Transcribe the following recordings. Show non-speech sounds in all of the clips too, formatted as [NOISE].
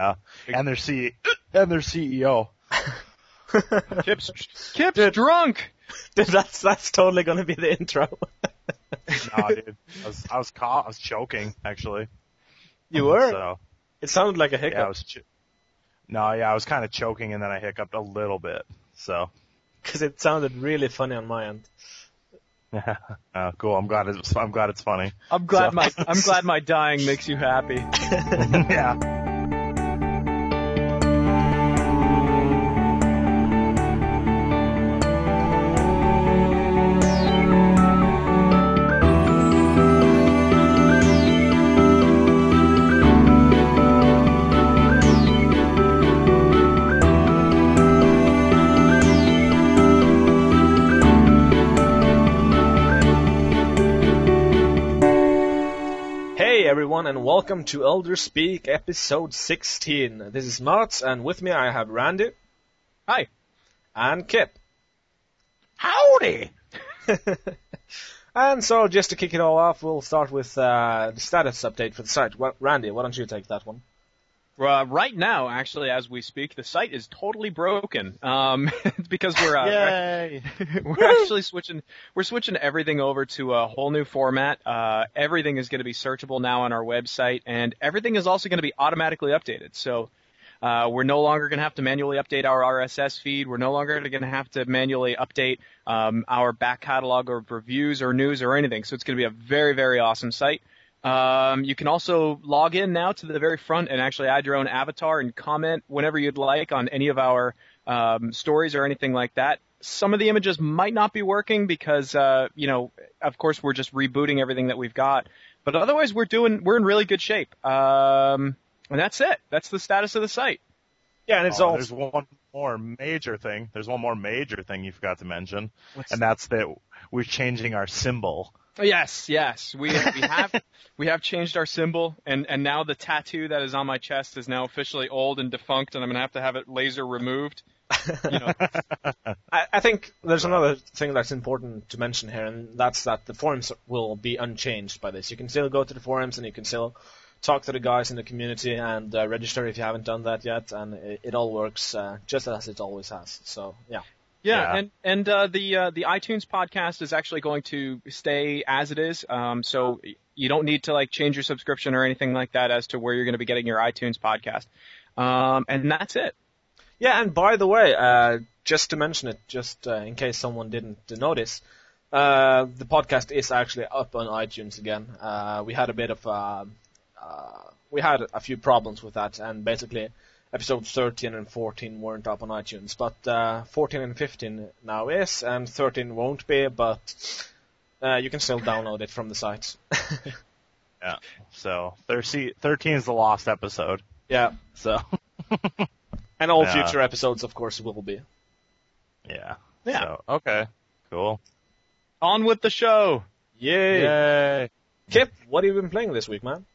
Yeah, and their C and their CEO. [LAUGHS] Kip's, Kip's drunk. Dude, that's that's totally gonna be the intro. no, dude, I was I was caught. I was choking actually. You were. So It sounded like a hiccup. yeah, I was. Ch- no, yeah, I was kind of choking and then I hiccuped a little bit. So because it sounded really funny on my end. uh, [LAUGHS] cool. I'm glad it's I'm glad it's funny. I'm glad So- my [LAUGHS] I'm glad my dying makes you happy. yeah. Welcome to Elder Speak episode 16. This is Mats, and with me I have Randy. Hi. And Kip. Howdy. [LAUGHS] and so, just to kick it all off, we'll start with uh, the status update for the site. Well, Randy, why don't you take that one? Uh, right now, actually, as we speak, the site is totally broken. Um, it's [LAUGHS] because we're uh, [LAUGHS] we're actually switching we're switching everything over to a whole new format. Uh, everything is going to be searchable now on our website, and everything is also going to be automatically updated. So. Uh, we're no longer going to have to manually update our RSS feed. We're no longer going to have to manually update um, our back catalog of reviews or news or anything. So it's going to be a very, very awesome site. Um, you can also log in now to the very front and actually add your own avatar and comment whenever you'd like on any of our um, stories or anything like that. Some of the images might not be working because, uh, you know, of course we're just rebooting everything that we've got. But otherwise, we're doing we're in really good shape. Um, and that's it. That's the status of the site. Yeah, and it's Oh, all there's one more major thing. There's one more major thing you forgot to mention, What's- and that's that we're changing our symbol. Yes, yes, we we have [LAUGHS] we have changed our symbol, and and now the tattoo that is on my chest is now officially old and defunct, and I'm gonna have to have it laser removed. You know, [LAUGHS] I, I think there's another thing that's important to mention here, and that's that the forums will be unchanged by this. You can still go to the forums and you can still talk to the guys in the community and uh, register if you haven't done that yet, and it, it all works uh, just as it always has. So yeah, Yeah, Yeah. and and uh, the uh, the iTunes podcast is actually going to stay as it is. Um, so you don't need to like change your subscription or anything like that as to where you're going to be getting your iTunes podcast. Um, and that's it. yeah. And by the way, uh, just to mention it, just uh, in case someone didn't notice. Uh, the podcast is actually up on iTunes again. Uh, we had a bit of uh, we had a few problems with that, and basically episodes 13 and 14 weren't up on iTunes, but uh, 14 and 15 now is, and 13 won't be, but uh, you can still download it from the site. [LAUGHS] Yeah. So 13 13 is the lost episode. yeah, So [LAUGHS] and all Yeah. future episodes, of course, will be. yeah. Yeah. So, okay. Cool. On with the show. Yay! Yay. Kip, what have you been playing this week, man?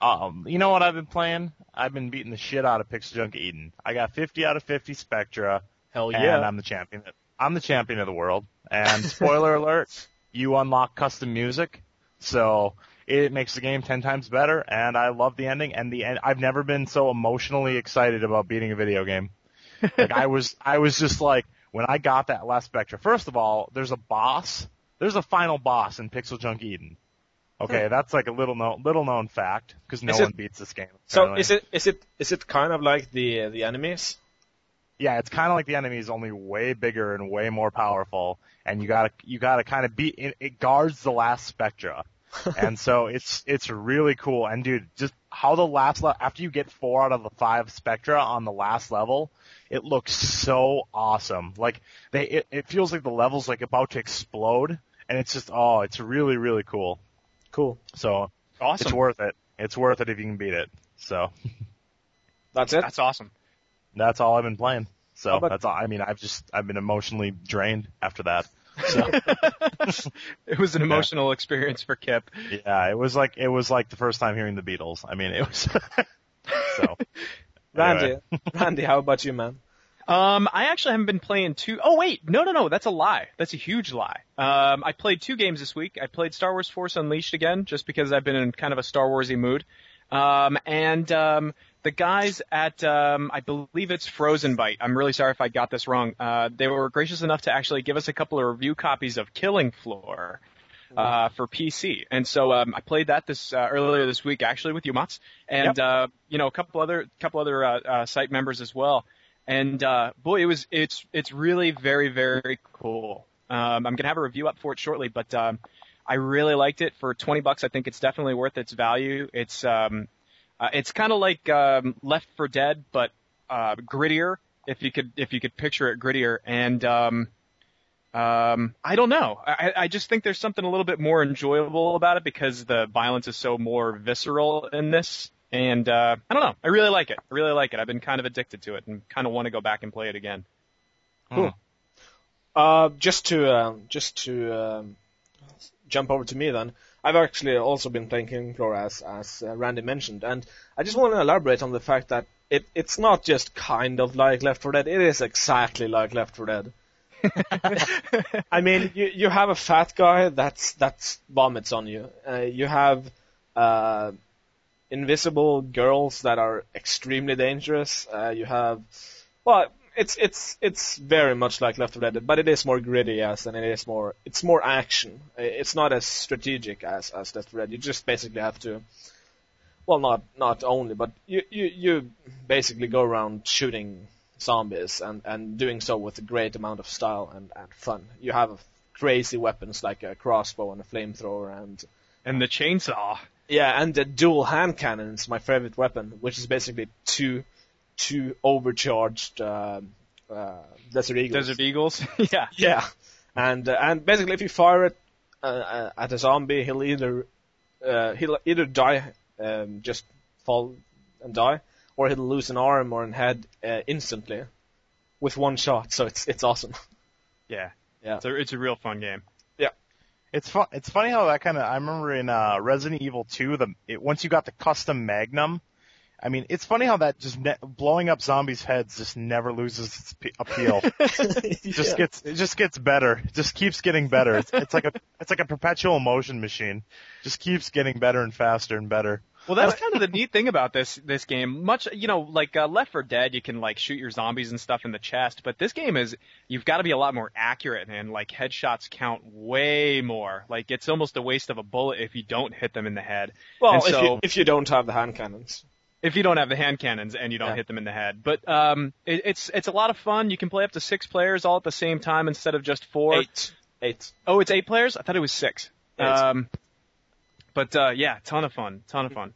Um, you know what I've been playing? I've been beating the shit out of Pixel Junk Eden. I got 50 out of 50 Spectra, Hell and yeah! I'm the champion. I'm the champion of the world. And spoiler [LAUGHS] alert, you unlock custom music, so it makes the game 10 times better. And I love the ending. And the end, I've never been so emotionally excited about beating a video game. Like I was, I was just like when I got that last Spectra. First of all, there's a boss. There's a final boss in Pixel Junk Eden. Okay, that's like a little known little known fact because no it- one beats this game. So is it is it is it kind of like the uh, the enemies? Yeah, it's kind of like the enemies, only way bigger and way more powerful, and you gotta you gotta kind of beat. It, it guards the last Spectra, [LAUGHS] and so it's it's really cool. And dude, just how the last le- after you get four out of the five Spectra on the last level, it looks so awesome. Like they, it, it feels like the level's like about to explode, and it's just oh, it's really really cool. Cool. So Awesome. it's worth it. It's worth it if you can beat it. So [LAUGHS] That's it. That's awesome. that's all I've been playing. So about- that's all. I mean, I've just I've been emotionally drained after that. So [LAUGHS] It was an emotional experience for Kip. yeah, it was like it was like the first time hearing the Beatles. I mean, it was. [LAUGHS] so Randy, anyway. Randy, how about you, man? Um, I actually haven't been playing two oh wait, no, no, no, that's a lie. That's a huge lie. Um, I played two games this week. I played Star Wars Force Unleashed again, just because I've been in kind of a Star Warsy mood. Um, and um, the guys at um, I believe it's Frozen Byte. I'm really sorry if I got this wrong. Uh, they were gracious enough to actually give us a couple of review copies of Killing Floor. Uh, for PC, and so um, I played that this uh, earlier this week, actually with you, Mats, and Yep. uh, you know a couple other couple other uh, uh, site members as well. And uh, boy, it was it's it's really very very cool. Um, I'm gonna have a review up for it shortly, but um, I really liked it for 20 bucks. I think it's definitely worth its value. It's um, uh, it's kind of like um, Left 4 Dead, but uh, grittier. If you could if you could picture it grittier, and um, um, I don't know. I, I just think there's something a little bit more enjoyable about it because the violence is so more visceral in this. And uh, I don't know. I really like it. I really like it. I've been kind of addicted to it and kind of want to go back and play it again. Cool. Uh, just to um, just to um, jump over to me then. I've actually also been playing Killing Floor as as uh, Randy mentioned, and I just want to elaborate on the fact that it it's not just kind of like Left 4 Dead. It is exactly like Left 4 Dead. [LAUGHS] I mean, you you have a fat guy that's that's vomits on you. Uh, you have uh, invisible girls that are extremely dangerous. Uh, you have well, it's it's it's very much like Left 4 Dead, but it is more gritty, as and it is more it's more action. It's not as strategic as as Left 4 Dead. You just basically have to, well, not not only, but you you you basically go around shooting zombies and and doing so with a great amount of style and and fun. You have crazy weapons like a crossbow and a flamethrower and And the chainsaw. Yeah, and the dual hand cannon is my favorite weapon, which is basically two two overcharged um uh, Desert Eagles. Desert Eagles. [LAUGHS] yeah. Yeah, and uh, and basically if you fire it uh, uh, at a zombie, he'll either uh, he'll either die, um, just fall and die, or he'll lose an arm or a head uh, instantly with one shot. So it's it's awesome. Yeah. Yeah. A, it's a real fun game. It's fun. It's funny how that kind of. I remember in uh, Resident Evil 2, the it, once you got the custom Magnum, I mean, it's funny how that just ne- blowing up zombies' heads just never loses its pe- appeal. [LAUGHS] It just gets it just gets better. It just keeps getting better. It's, it's like a it's like a perpetual motion machine. Just keeps getting better and faster and better. Well, that's kind of the neat thing about this this game. Much, you know, like uh, Left 4 Dead, you can like shoot your zombies and stuff in the chest, but this game is you've got to be a lot more accurate, and like headshots count way more. Like it's almost a waste of a bullet if you don't hit them in the head. well, And if so- you if you don't have the hand cannons. if you don't have the hand cannons and you don't Yeah. hit them in the head. But um, it, it's it's a lot of fun. You can play up to six players all at the same time instead of just four. Eight. Eight. Oh, it's eight players. I thought it was six. Eight. Um, but uh, yeah, ton of fun, ton of fun.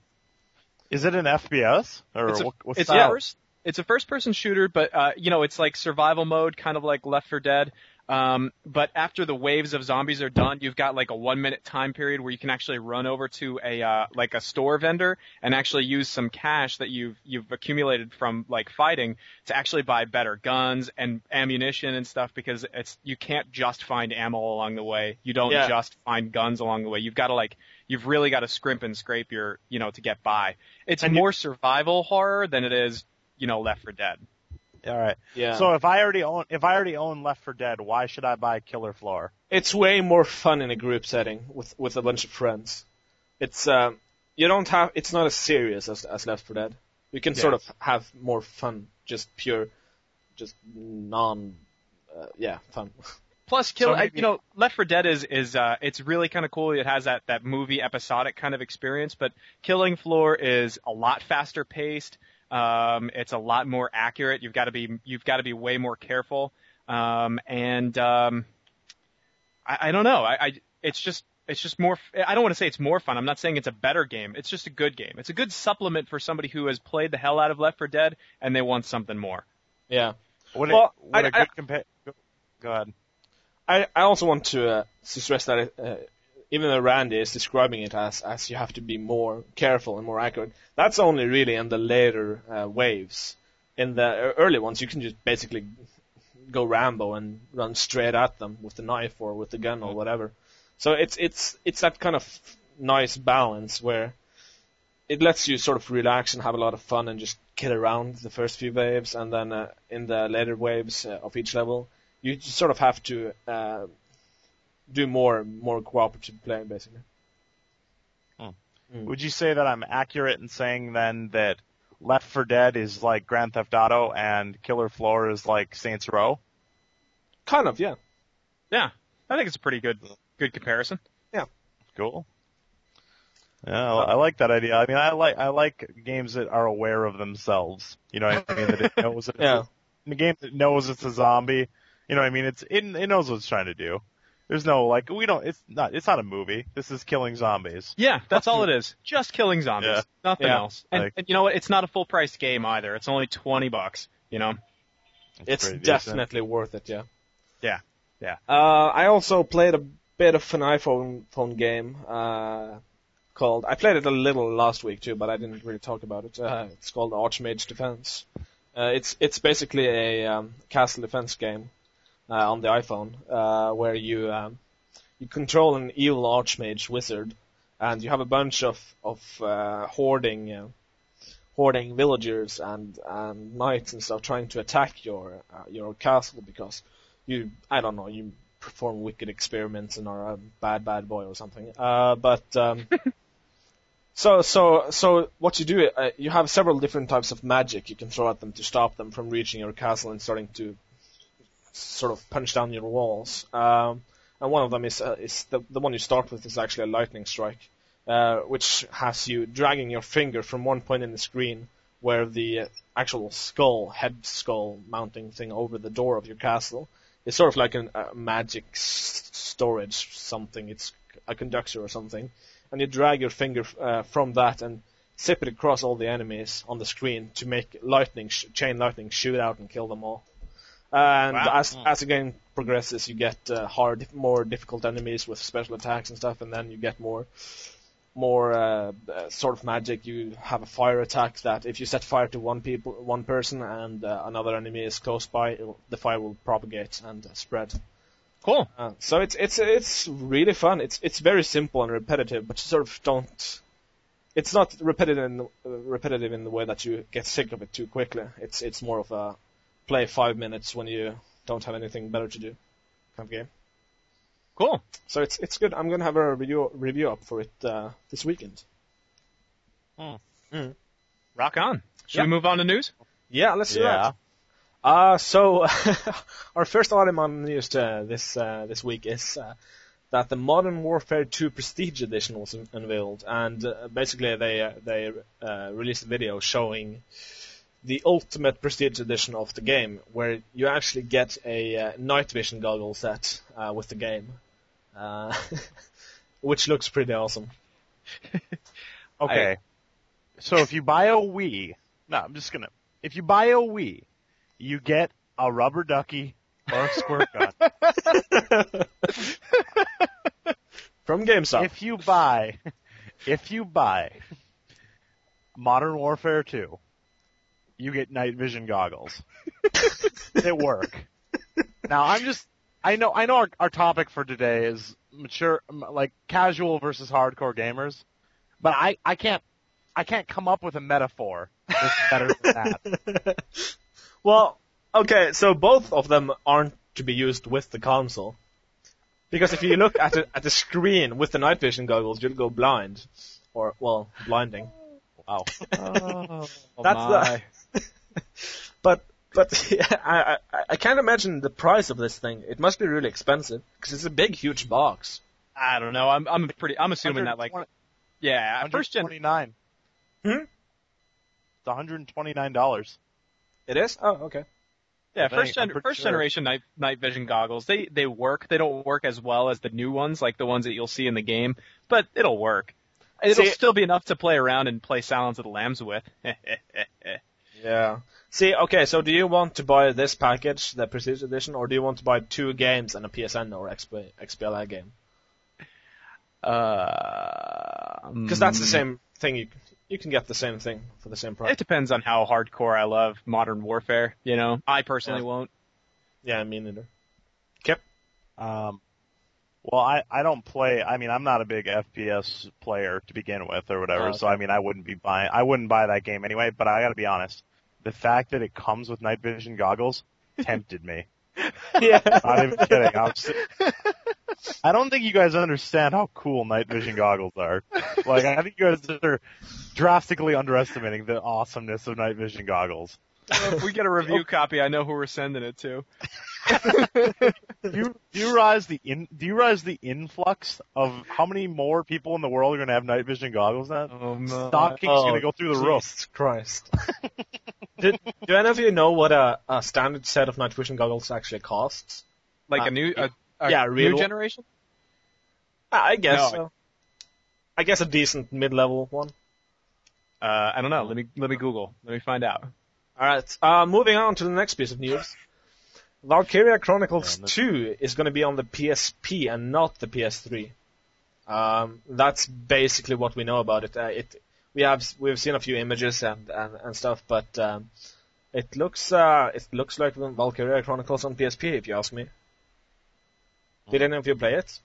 Is it an FPS or It's a, what's it's that? first it's a first person shooter, but uh, you know it's like survival mode, kind of like Left 4 Dead. Um, but after the waves of zombies are done, you've got like a one minute time period where you can actually run over to a uh, like a store vendor and actually use some cash that you've you've accumulated from like fighting to actually buy better guns and ammunition and stuff because it's you can't just find ammo along the way. You don't Yeah. just find guns along the way. You've got to like you've really got to scrimp and scrape your you know to get by. It's And you- more survival horror than it is you know Left 4 Dead. All right. Yeah. So if I already own if I already own Left 4 Dead, why should I buy Killer Floor? it's way more fun in a group setting with with a bunch of friends. It's um, you don't have it's not as serious as as Left 4 Dead. You can sort of have more fun, just pure, just non, uh, yeah, fun. [LAUGHS] Plus, kill So I- you know Left 4 Dead is is uh, it's really kind of cool. It has that that movie episodic kind of experience, but Killing Floor is a lot faster paced. Um, it's a lot more accurate. You've got to be you've got to be way more careful. Um, and um, I, I don't know. I, I it's just it's just more. f- I don't want to say it's more fun. I'm not saying it's a better game. It's just a good game. It's a good supplement for somebody who has played the hell out of Left 4 Dead and they want something more. Yeah. Would Well, it, would I- a good compa- go, go ahead. I I also want to uh, to stress that uh, even though Randy is describing it as as you have to be more careful and more accurate, that's only really in the later uh, waves. In the early ones, you can just basically go Rambo and run straight at them with the knife or with the gun or whatever. So it's it's it's that kind of nice balance where it lets you sort of relax and have a lot of fun and just kill around the first few waves, and then uh, in the later waves uh, of each level, you sort of have to uh, do more more cooperative play basically. Mm. would you say that I'm accurate in saying then that Left 4 Dead is like Grand Theft Auto and Killer Floor is like Saints Row? Kind of, yeah. Yeah, I think it's a pretty good good comparison. Yeah. Cool. Yeah, I I like that idea. I mean, I like I like games that are aware of themselves. You know what I mean? That it [LAUGHS] knows that Yeah. the game that knows it's a zombie. You know what I mean? It's it, it knows what it's trying to do. There's no like we don't. It's not. It's not a movie. This is killing zombies. Yeah, that's all it [LAUGHS] is. Just killing zombies, Yeah. nothing Yeah. else. And, Like- and you know what? It's not a full price game either. It's only twenty bucks. You know. It's pretty decent. definitely worth it, yeah. Yeah, yeah. Uh, I also played a bit of an iPhone phone game uh, called. I played it a little last week too, but I didn't really talk about it. Uh, it's called Archmage Defense. Uh, it's it's basically a um, castle defense game on the iPhone uh, where you um, you control an evil archmage wizard, and you have a bunch of of uh, hoarding. Uh, hoarding villagers and, and knights and stuff trying to attack your uh, your castle because you I don't know you perform wicked experiments and are a bad bad boy or something. Uh, but um, [LAUGHS] so so so what you do uh, you have several different types of magic you can throw at them to stop them from reaching your castle and starting to sort of punch down your walls. Um, and one of them is uh, is the the one you start with is actually a lightning strike, uh, which has you dragging your finger from one point in the screen where the actual skull, head skull mounting thing over the door of your castle is sort of like an, a magic s- storage something. It's a conductor or something, and you drag your finger uh, from that and zip it across all the enemies on the screen to make lightning, sh- chain lightning, shoot out and kill them all. And Wow. as as the game progresses, you get uh, hard, more difficult enemies with special attacks and stuff, and then you get more more uh, uh, sort of magic. You have a fire attack that if you set fire to one people, one person, and uh, another enemy is close by, the fire will propagate and uh, spread. Cool. Uh, so it's it's it's really fun. It's it's very simple and repetitive, but you sort of don't. It's not repetitive in, uh, repetitive in the way that you get sick of it too quickly. It's it's more of a play five minutes when you don't have anything better to do kind of game. Cool. So it's it's good. I'm gonna have a review review up for it uh, this weekend. Rock on. Should Yeah. we move on to news? Yeah, let's do Yeah. that. Uh, so [LAUGHS] our first item on news uh, this uh, this week is uh, that the Modern Warfare 2 Prestige Edition was unveiled, and uh, basically they uh, they uh, released a video showing the ultimate Prestige Edition of the game, where you actually get a uh, night vision goggle set uh, with the game, uh, [LAUGHS] which looks pretty awesome. [LAUGHS] Okay. so if you buy a Wii, no, I'm just gonna. If you buy a Wii, you get a rubber ducky or a squirt gun. [LAUGHS] From GameStop. if you buy, if you buy Modern Warfare 2, you get night vision goggles. [LAUGHS] they work. Now I'm just, I know, I know our, our topic for today is mature, like casual versus hardcore gamers, but I, I can't, I can't come up with a metaphor that's better than that. [LAUGHS] Well, okay, so both of them aren't to be used with the console. Because if you look at the, at the screen with the night vision goggles, you'll go blind. Or, well, blinding. Wow. [LAUGHS] Oh, That's my. the. [LAUGHS] but, but, yeah, [LAUGHS] I, I, I can't imagine the price of this thing. It must be really expensive. Because it's a big, huge box. I don't know. I'm I'm pretty. I'm assuming that like yeah, first gen. 129. Hmm? It's 129 dollars. It is? Oh, okay. Yeah, I first gen, first sure. generation night night vision goggles. They they work. They don't work as well as the new ones, like the ones that you'll see in the game, but it'll work. It'll See- still be enough to play around and play Silence of the Lambs with. [LAUGHS] Yeah. See, okay, so do you want to buy this package, the Prestige Edition, or do you want to buy two games and a PSN or XP, XBLA game? uh, Because that's the same thing. You you can get the same thing for the same price. It depends on how hardcore I love Modern Warfare. You know, I personally Yeah. won't. Yeah, me neither. Um, well, I, I don't play, I mean, I'm not a big FPS player to begin with or whatever, Oh, so I mean, I wouldn't be buying, I wouldn't buy that game anyway, but I gotta be honest. The fact that it comes with night vision goggles tempted me. [LAUGHS] yeah. Not even kidding. I was, I don't think you guys understand how cool night vision goggles are. Like, I think you guys are drastically underestimating the awesomeness of night vision goggles. Well, if we get a review [LAUGHS] copy, I know who we're sending it to. [LAUGHS] Do you, do you realize the in, do you realize the influx of how many more people in the world are going to have night vision goggles now? Oh no. Stocking's Oh, going to go through the roof. Christ. [LAUGHS] Did, do any of you know what a, a standard set of night vision goggles actually costs? Like Uh, a new, a, a yeah, real new generation. I guess No. so. I guess a decent mid-level one. Uh, I don't know. Let me let me Google. Let me find out. Alright, uh, moving on to the next piece of news. Valkyria Chronicles Yeah, 2 is going to be on the PSP and not the PS3. Um, that's basically what we know about it. Uh, it we have we've seen a few images and and, and stuff, but um, it looks uh, it looks like Valkyria Chronicles on PSP, if you ask me. Did any of you play it?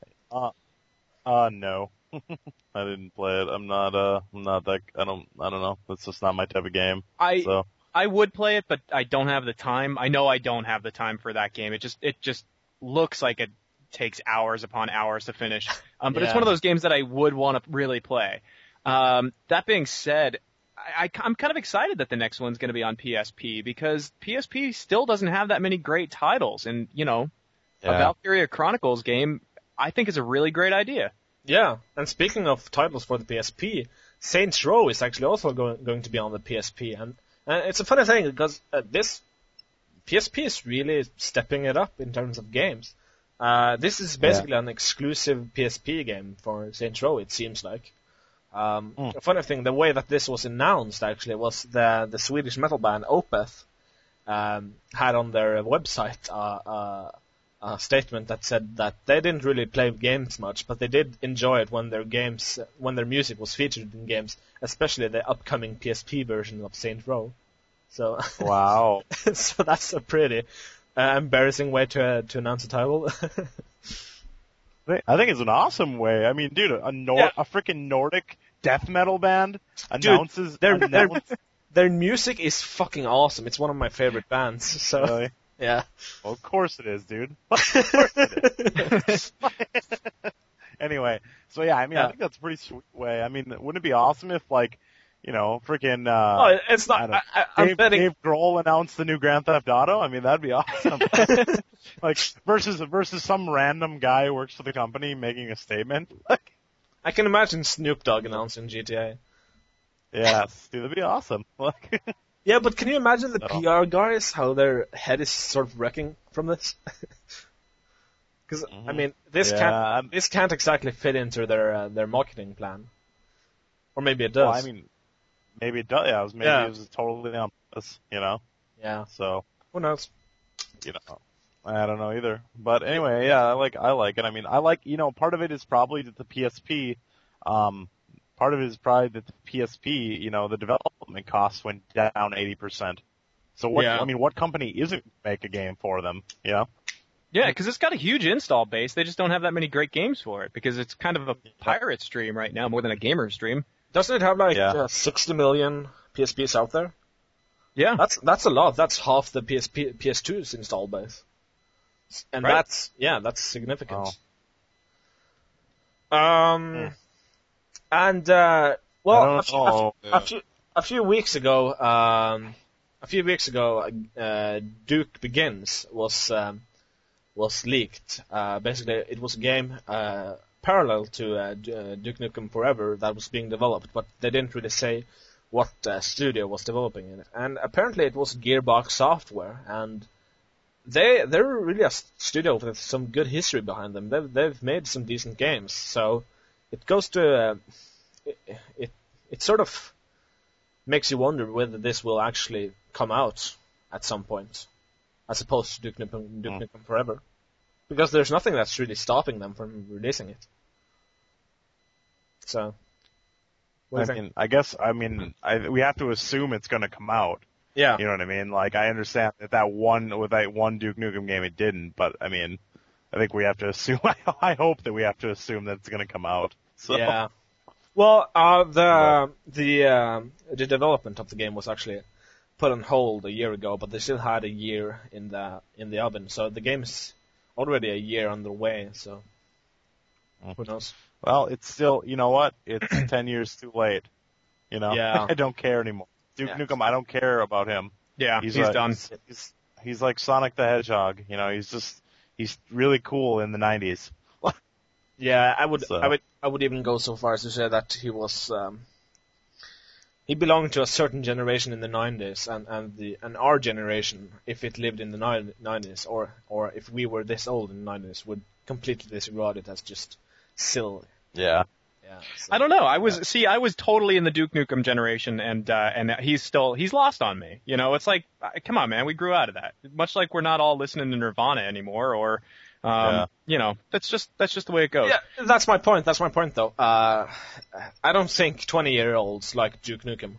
Uh, no. [LAUGHS] I didn't play it. I'm not, uh, I'm not that, I don't, I don't know. It's just not my type of game. I So, I would play it, but I don't have the time. I know I don't have the time for that game. It just it just looks like it takes hours upon hours to finish. [LAUGHS] Um, but it's one of those games that I would want to really play. Um, that being said, I, I'm kind of excited that the next one's going to be on PSP because PSP still doesn't have that many great titles, and you know, a. Valkyria Chronicles game, I think is a really great idea. Yeah, and speaking of titles for the PSP, Saints Row is actually also going, going to be on the PSP, and, and it's a funny thing because uh, this PSP is really stepping it up in terms of games. Uh, this is basically an exclusive PSP game for Saints Row, it seems like. Um, Mm. A funny thing, the way that this was announced actually was the the Swedish metal band Opeth um, had on their website uh, uh, a statement that said that they didn't really play games much, but they did enjoy it when their games, when their music was featured in games, especially the upcoming PSP version of Saint Row. So, [LAUGHS] Wow. so that's a pretty uh, embarrassing way to uh, to announce a title. [LAUGHS] I think it's an awesome way. I mean, dude, a Nor- Yeah. a freaking Nordic death metal band announces, their- their- announce- their music is fucking awesome. It's one of my favorite bands. So, Really? Yeah. Well, of course it is, dude. [LAUGHS] [LAUGHS] anyway, so yeah, I mean, Yeah. I think that's a pretty sweet way. I mean, wouldn't it be awesome if, like, you know, freaking, uh, oh, it's not. don't- I, I, I'm Dave, betting. Dave Grohl announced the new Grand Theft Auto. I mean, that'd be awesome. [LAUGHS] like versus versus some random guy who works for the company making a statement. Like, I can imagine Snoop Dogg announcing GTA. yes, dude, that'd be awesome. Like, Yeah, but can you imagine the. PR guys how their head is sort of wrecking from this? [LAUGHS] Because I Mhm. mean, this yeah, can't I'm- this can't exactly fit into their uh, their marketing plan, or maybe it does. well, I mean, maybe it does. Yeah, it was, maybe Yeah. it was totally on purpose. You know, yeah, so who knows? you know. I don't know either. But anyway, yeah, I like I like it. I mean, I like you know, part of it is probably that the PSP um part of it is probably that the PSP, you know, the development costs went down 80%. So what Yeah. I mean, what company isn't make a game for them, you know? Yeah, because it's got a huge install base. They just don't have that many great games for it because it's kind of a pirate stream right now more than a gamer stream. Doesn't it have like Yeah. uh, 60 million PSPs out there? Yeah. That's that's a lot. That's half the PSP PS2's install base, and Right. that's yeah, that's significant. Oh. Um, and uh, well, a, few- a a few a few weeks ago, um, a few weeks ago, uh, Duke Begins was um, was leaked. Uh, basically, it was a game uh, parallel to uh, uh, Duke Nukem Forever that was being developed, but they didn't really say what uh, studio was developing it. And apparently, it was Gearbox Software, and they they're really a studio with some good history behind them. They've they've made some decent games, so it goes to uh, it, it it sort of makes you wonder whether this will actually come out at some point, as opposed to Duke Nukem, Duke. Nukem Forever, because there's nothing that's really stopping them from releasing it. So, what I you think? mean, I guess I mean, I, we have to assume it's going to come out. Yeah, You know what I mean? Like I understand that that one with that one Duke Nukem game it didn't, but I mean, I think we have to assume. [LAUGHS] I, I hope that we have to assume that it's going to come out. So, yeah. Well, uh, the the um, the development of the game was actually put on hold a year ago, but they still had a year in the in the oven. So the game's already a year underway. So Who knows? Well, it's still, you know what? It's [CLEARS THROAT] 10 years too late. You know? Yeah. [LAUGHS] I don't care anymore. Duke Yeah. Nukem, I don't care about him. Yeah, he's, a- done. He's, he's, he's like Sonic the Hedgehog. You know, he's just, he's really cool in the 90s. [LAUGHS] Yeah, I would, So- I would, I would even go so far as to say that he was, um, he belonged to a certain generation in the 90s, and and the and our generation, if it lived in the 90s, or or if we were this old in the 90s, would completely disregard it as just silly. Yeah. Yeah. so- I don't know. I was see, I was totally in the Duke Nukem generation, and uh, and he's still he's lost on me. You know, it's like, come on, man, we grew out of that. Much like we're not all listening to Nirvana anymore, or, um, Yeah. you know, that's just that's just the way it goes. Yeah, that's my point. That's my point, though. Uh, I don't think 20-year-olds like Duke Nukem.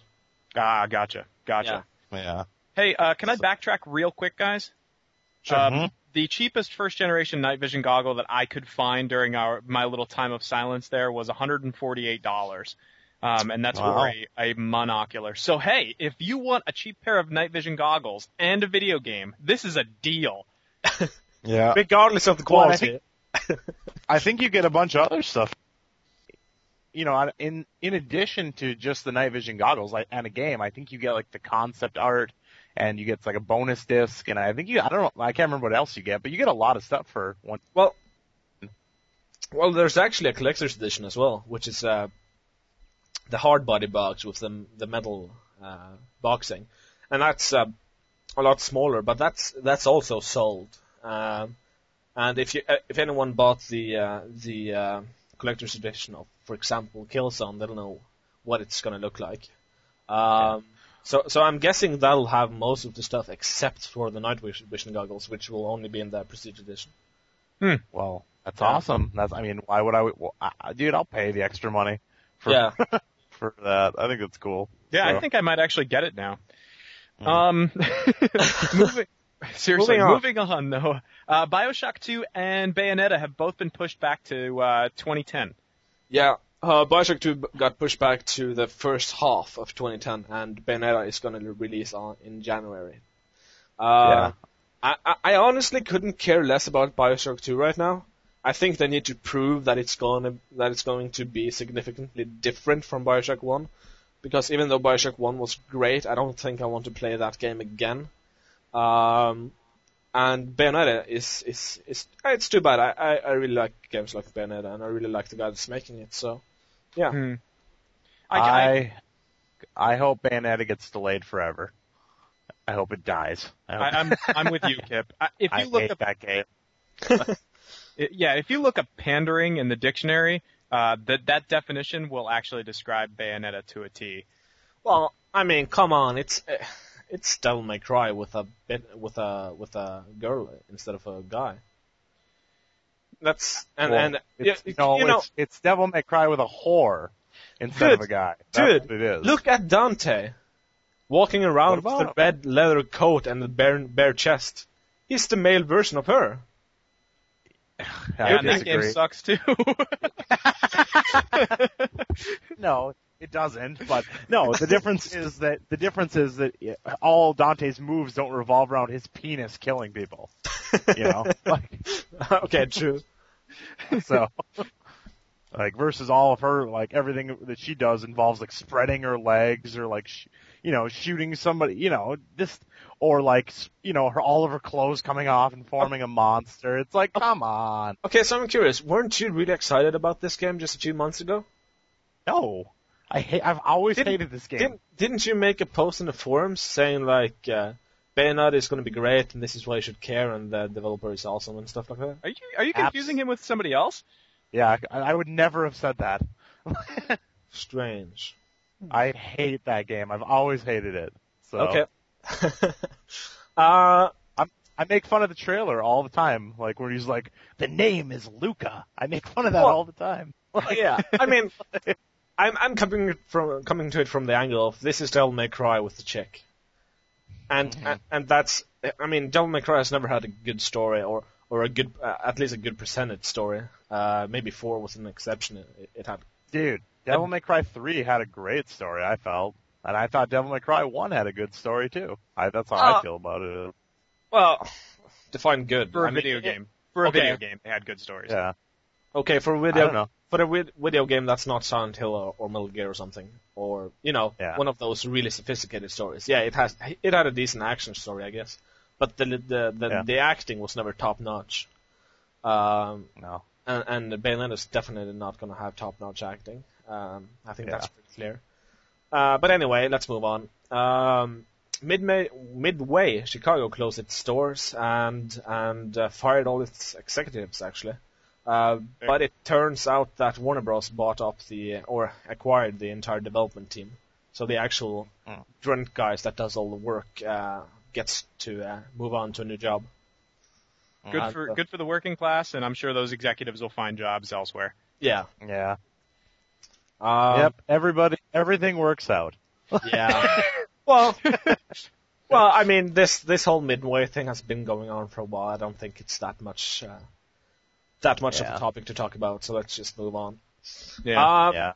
Ah, gotcha, gotcha. Yeah. Hey, uh, can I backtrack real quick, guys? Um, Mhm. The cheapest first generation night vision goggle that I could find during our my little time of silence there was $148. Um, and that's Wow. for a, a monocular. So hey, if you want a cheap pair of night vision goggles and a video game, this is a deal. [LAUGHS] Yeah. Regardless of the Well, I quality. think- [LAUGHS] I think you get a bunch of other stuff. You know, in in addition to just the night vision goggles like, and a game, I think you get like the concept art, and you get like a bonus disc, and I think you I don't know I can't remember what else you get, but you get a lot of stuff for one. Well, well, there's actually a collector's edition as well, which is uh, the hard body box with the the metal uh, boxing, and that's uh, a lot smaller, but that's that's also sold. Um, and if you uh, if anyone bought the uh, the uh, collector's edition of, for example, Killzone, they'll know what it's gonna look like. Um, So so I'm guessing that'll have most of the stuff except for the night vision vision goggles, which will only be in the prestige edition. Hmm. Well, that's Yeah. awesome. That's I mean, why would I? Well, I, dude, I'll pay the extra money for Yeah. [LAUGHS] for that. I think it's cool. Yeah, So- I think I might actually get it now. Mhm. Um, [LAUGHS] moving, [LAUGHS] seriously, Moving moving on. on, though. Uh, Bioshock 2 and Bayonetta have both been pushed back to uh, 2010. Yeah, uh, Bioshock 2 got pushed back to the first half of 2010, and Bayonetta is going to release on in January. Uh, Yeah. I, I, honestly couldn't care less about Bioshock 2 right now. I think they need to prove that it's going to, that it's going to be significantly different from Bioshock 1, because even though Bioshock 1 was great, I don't think I want to play that game again. Um, and Bayonetta is is is it's too bad. I, I, I really like games like Bayonetta, and I really like the guy that's making it. So, yeah. Hmm. I, I, I I hope Bayonetta gets delayed forever. I hope it dies. I, hope, I, I'm I'm with you, Kip. I, if I you look hate up, that game. [LAUGHS] it- yeah, if you look up pandering in the dictionary, uh, that that definition will actually describe Bayonetta to a T. Well, I mean, come on, it's uh, it's Devil May Cry with a bit with a with a girl instead of a guy. That's and Well, and It's, yeah, no, you know, it's it's Devil May Cry with a whore instead of a guy. That's dude, what it is. look at Dante walking around with the red leather coat and the bare bare chest. He's the male version of her. [SIGHS] I Yeah, and that game sucks too. [LAUGHS] No, it doesn't. But [LAUGHS] no, the difference [LAUGHS] is that the difference is that all Dante's moves don't revolve around his penis killing people. You know, [LAUGHS] like okay, true. so. Like versus all of her, like everything that she does involves like spreading her legs or like, sh- you know, shooting somebody, you know, this, or like, you know, her all of her clothes coming off and forming a monster. It's like, come on, Okay, so I'm curious. Weren't you really excited about this game just a few months ago? no, I hate. I've always Didn't- hated this game. Didn't, didn't you make a post in the forums saying like uh, Bayonetta is going to be great and this is why you should care and the developer is awesome and stuff like that? are you are you confusing him with somebody else? Yeah, I, I would never have said that. [LAUGHS] Strange. I hate that game. I've always hated it. So Okay. [LAUGHS] uh, I make fun of the trailer all the time, like where he's like, "The name is Luka." I make fun of that Well- all the time. [LAUGHS] yeah. I mean, I'm I'm coming from coming to it from the angle of this is Devil May Cry with the chick, and Mhm. and, and that's I mean Devil May Cry has never had a good story or or a good uh, at least a good presented story. Uh, maybe four was an exception. It, it had Dude, Devil May Cry 3 had a great story, I felt. And I thought Devil May Cry 1 had a good story too. I, that's how Uh, I feel about it. well define good For a I video game. For a okay. video game, they had good stories. Yeah. Okay, for a I video don't know. For a vid- video game that's not Silent Hill or, or Metal Gear or something, or you know, Yeah. one of those really sophisticated stories. Yeah, it has it had a decent action story, I guess, but the the the, Yeah. the acting was never top notch. Um, No. and, and is definitely not going to have top notch acting. Um, I think Yeah. that's pretty clear. Uh, but anyway, let's move on. Um, Midway, Midway, Chicago closed its stores and and uh, fired all its executives actually. Uh, but it turns out that Warner Bros. bought up the or acquired the entire development team. So the actual Mm. grunt guys that does all the work uh, gets to uh, move on to a new job. Good Uh, for good for the working class, and I'm sure those executives will find jobs elsewhere. Yeah. Yeah. Um, yep. Everybody, everything works out. [LAUGHS] Yeah. well, well, I mean, this this whole midway thing has been going on for a while. I don't think it's that much uh, that much of a topic to talk about. So let's just move on. Yeah. Uh, yeah.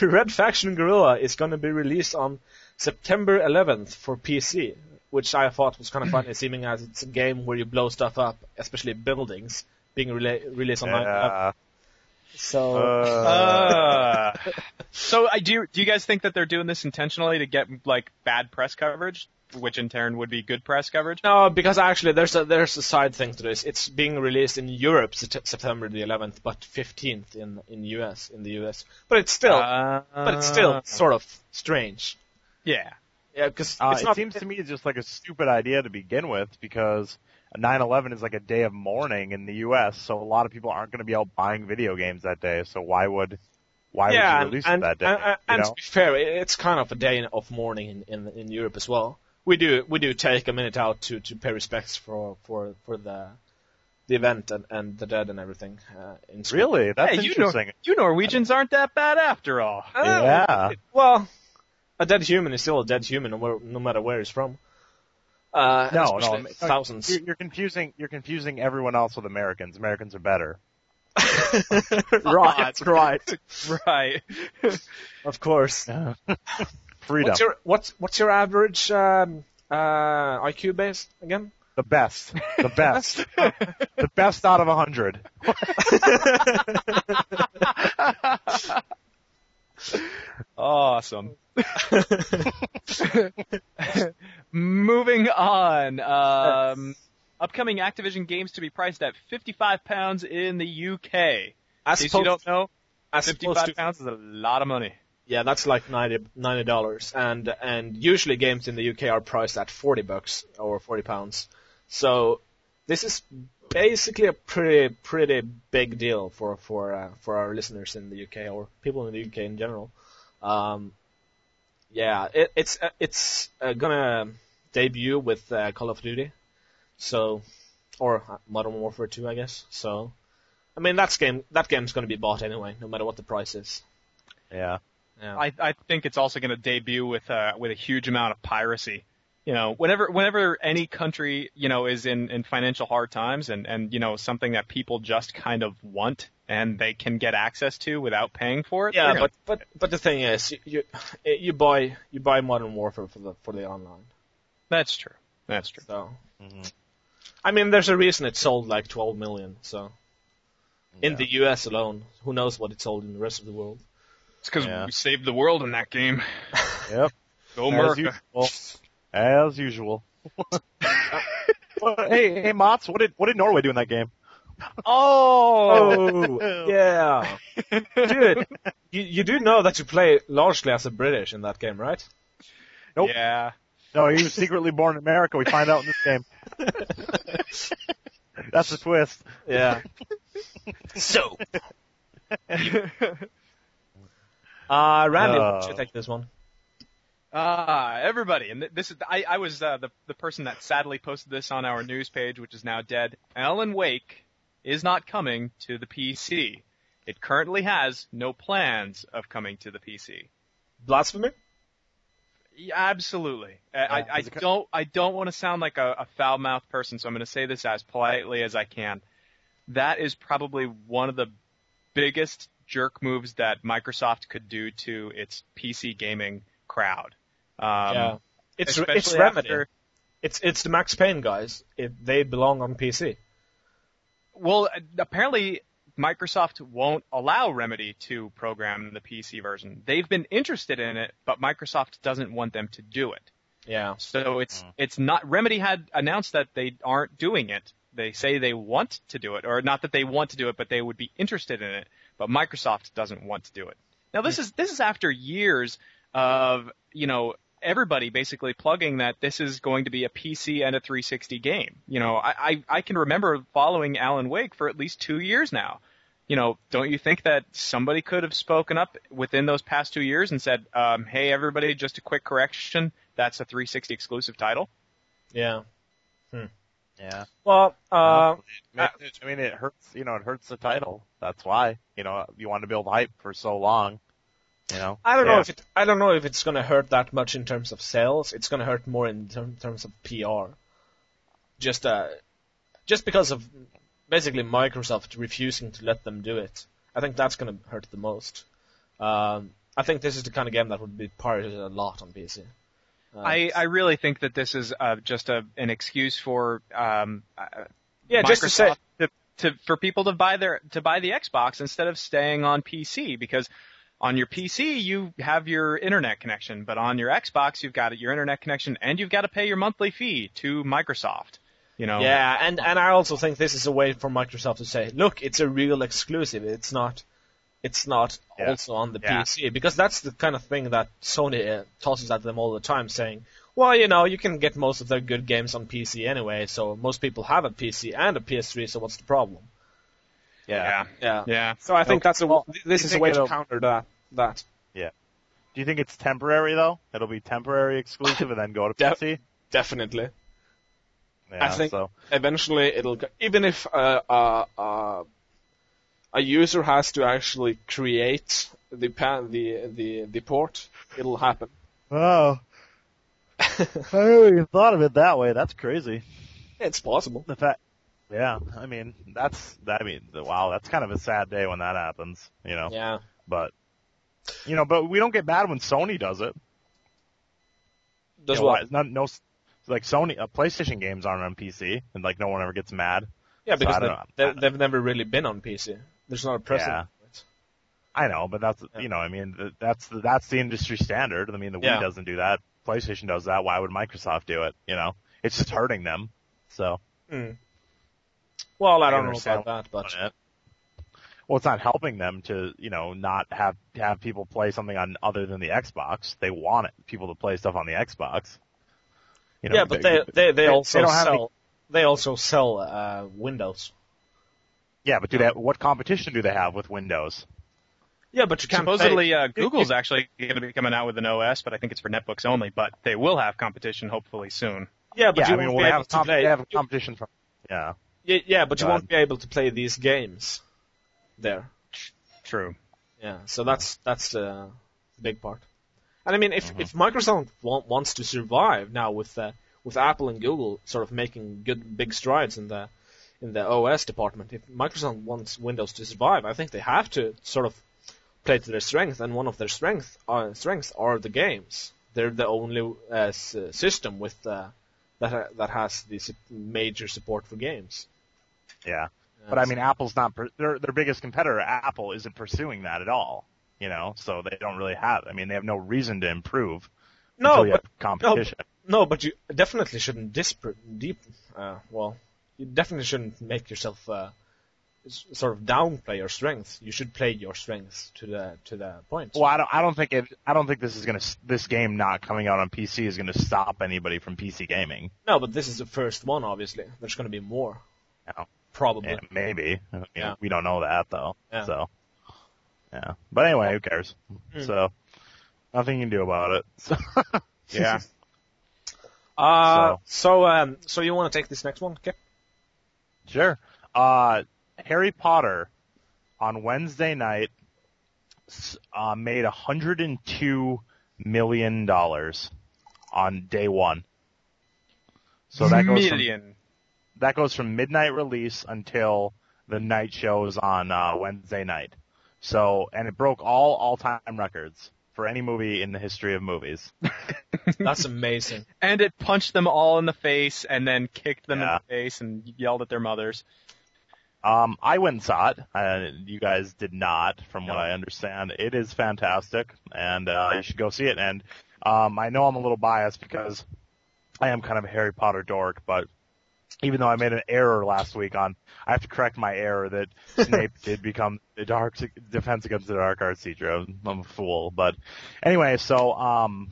[LAUGHS] Red Faction Guerrilla is going to be released on September 11th for PC, which I thought was kind of funny, [CLEARS THROAT] seeming as it's a game where you blow stuff up, especially buildings, being rela- released on 9/11. Yeah. So Uh, Uh, [LAUGHS] so I do. Do you guys think that they're doing this intentionally to get like bad press coverage, which in turn would be good press coverage? No, because actually there's a there's a side thing to this. It's being released in Europe September the 11th, but 15th in in US in the US. But it's still Uh, but it's still sort of strange. yeah. Yeah, because uh, it not. seems to me it's just like a stupid idea to begin with because 9/11 is like a day of mourning in the U.S. So a lot of people aren't going to be out buying video games that day. So why would why yeah, would you release and, it that day? and, and, you and to be fair, it's kind of a day of mourning in, in in Europe as well. We do we do take a minute out to, to pay respects for for for the the event and, and the dead and everything. Uh, in Really, that's hey, you, Nor- interesting. you Norwegians aren't that bad after all. Uh, Yeah. Well, a dead human is still a dead human, no, matter where he's from. Uh, No, no, thousands. You're, you're confusing you're confusing everyone else with Americans. Americans are better. [LAUGHS] right, right. [LAUGHS] Right. Of course. [LAUGHS] Freedom, What's your what's what's your average um, uh, IQ base again? the best, the [LAUGHS] best, the best out of a hundred. [LAUGHS] Awesome. [LAUGHS] Moving on. Um, upcoming Activision games to be priced at 55 pounds in the UK. As In case you don't know, as 55 pounds is a lot of money. Yeah, that's like 90 dollars, and and usually games in the UK are priced at forty bucks or forty pounds. So this is basically a pretty pretty big deal for for uh, for our listeners in the UK or people in the UK in general. Um, yeah, it, it's uh, it's uh, gonna debut with uh, Call of Duty, so or uh, Modern Warfare 2, I guess. So, I mean that's game that game's gonna be bought anyway, no matter what the price is. Yeah. Yeah. I, I think it's also going to debut with uh, with a huge amount of piracy. You know, whenever whenever any country you know is in, in financial hard times and and you know something that people just kind of want and they can get access to without paying for it. Yeah, but but but the thing is, you you, you buy you buy Modern Warfare for the for the online. that's true. That's true. So, Mhm. I mean, there's a reason it sold like 12 million. So, in the U.S. alone, who knows what it sold in the rest of the world? It's because Yeah. we saved the world in that game. [LAUGHS] Yep. Go As usual. As usual. [LAUGHS] Well, hey, hey, Mots, what did what did Norway do in that game? Oh, [LAUGHS] Oh, yeah, dude, you you do know that you play largely as a British in that game, right? Nope. yeah. No, he was secretly born in America. We find out in this game. That's the twist. Yeah. so, uh, Randy, why don't you Uh. take this one? Ah, everybody, and this is I, I was uh, the the person that sadly posted this on our news page, which is now dead. Alan Wake is not coming to the PC. It currently has no plans of coming to the PC. Blasphemy? Yeah, absolutely. I, I, I co- don't I don't want to sound like a, a foul mouthed person, so I'm going to say this as politely as I can. That is probably one of the biggest jerk moves that Microsoft could do to its PC gaming crowd. Um, yeah. It's especially it's Remedy. after- It's it's the Max Payne guys. It, they belong on PC. Well, apparently Microsoft won't allow Remedy to program the PC version. They've been interested in it, but Microsoft doesn't want them to do it. Yeah. So it's it's not Remedy had announced that they aren't doing it. They say they want to do it, or not that they want to do it, but they would be interested in it. But Microsoft doesn't want to do it. Now this is this is after years of you know everybody basically plugging that this is going to be a PC and a 360 game. You know, I, I, I can remember following Alan Wake for at least two years now. You know, don't you think that somebody could have spoken up within those past two years and said, um, hey, everybody, just a quick correction, that's a 360 exclusive title? Yeah. Yeah. Well, uh, I mean, it hurts. You know, it hurts the title. That's why. You know, you want to build hype for so long. You know. I don't know if it. I don't know if it's gonna hurt that much in terms of sales. It's gonna hurt more in term, terms of PR. Just uh, just because of basically Microsoft refusing to let them do it. I think that's gonna hurt the most. Um, I think this is the kind of game that would be pirated a lot on PC. Uh, I, I really think that this is uh, just a, an excuse for um, uh, yeah, just to say, to, to for people to buy their to buy the Xbox instead of staying on PC because on your PC you have your internet connection, but on your Xbox you've got your internet connection and you've got to pay your monthly fee to Microsoft. You know, Yeah, and and I also think this is a way for Microsoft to say, look, it's a real exclusive. It's not, it's not Yeah. also on the Yeah. PC because that's the kind of thing that Sony uh, tosses at them all the time, saying, well, you know, you can get most of their good games on PC anyway, so most people have a PC and a PS3, so what's the problem? yeah, Yeah. yeah. So I think Okay. that's a Well, this is a way to counter that. That Do you think it's temporary though? It'll be temporary exclusive and then go to [LAUGHS] Def- PC. definitely. Yeah, think- so. eventually it'll go, even if uh, uh, uh, a user has to actually create the pa- the the the port, it'll happen. Oh, [LAUGHS] I never even thought of it that way. That's crazy. It's possible. The fact, yeah, I mean, that's, I mean, wow, that's kind of a sad day when that happens, you know, Yeah. but, you know, but we don't get mad when Sony does it. Does You know, what? why- Not, no, like Sony, uh, PlayStation games aren't on PC, and like no one ever gets mad. Yeah, So because I they, don't know. they, they've never really been on PC. There's not a precedent. it. I know, but that's, Yeah. you know, I mean, th- that's, the, that's the industry standard. I mean, the Wii doesn't do that. PlayStation does that. Why would Microsoft do it? You know, it's just hurting them. So. Mm. Well, I I don't know understand about that, but it. Well, it's not helping them to, you know, not have have people play something on other than the Xbox. They want it, people to play stuff on the Xbox. You know, yeah, but they they, they, they also have sell they also sell uh, Windows. Yeah, but do they? What competition do they have with Windows? Yeah, but you Supposedly, play. uh, Google's [LAUGHS] actually going to be coming out with an OS, but I think it's for netbooks only. But they will have competition hopefully soon. Yeah, but yeah, you I mean, won't well, be they able have, to comp- play. they have a competition from. Yeah, yeah, yeah, but you Go won't be able to play these games there. True. Yeah, so that's that's the big part. And I mean, if if Microsoft wa- wants to survive now with uh, with Apple and Google sort of making good big strides in the in the OS department, if Microsoft wants Windows to survive, I think they have to sort of play to their strength. And one of their strength uh, strengths are the games. They're the only uh, system with uh, that ha- that has the major support for games. yeah. But I mean, Apple's not per- their their biggest competitor. Apple isn't pursuing that at all. You know, so they don't really have. I mean, they have no reason to improve no, but competition. No, but you definitely shouldn't disp- deep. Uh, well, you definitely shouldn't make yourself uh, sort of downplay your strengths. You should play your strengths to the to the point. Well, I don't. I don't think it. I don't think this is gonna. This game not coming out on PC is gonna stop anybody from PC gaming. No, but this is the first one. Obviously, there's going to be more. Yeah. Probably. Yeah, maybe. I mean, Yeah. We don't know that though. Yeah. So. Yeah. But anyway, who cares? Mm. So. Nothing you can do about it. [LAUGHS] So, [LAUGHS] yeah. Uh, So- so um, so you want to take this next one, Kip? Sure. Uh, Harry Potter on Wednesday night uh, made 102 million dollars on day one. So that goes from that goes from midnight release until the night shows on uh, Wednesday night. So and it broke all all-time records for any movie in the history of movies. [LAUGHS] That's amazing. [LAUGHS] And it punched them all in the face and then kicked them in the face and yelled at their mothers. Um, I went and saw it. Uh, you guys did not, from what I understand. It is fantastic, and uh, you should go see it. And um, I know I'm a little biased because I am kind of a Harry Potter dork, but even though I made an error last week on, I have to correct my error that [LAUGHS] Snape did become the Dark Defense Against the Dark Arts teacher. I'm, I'm a fool, but anyway, so um,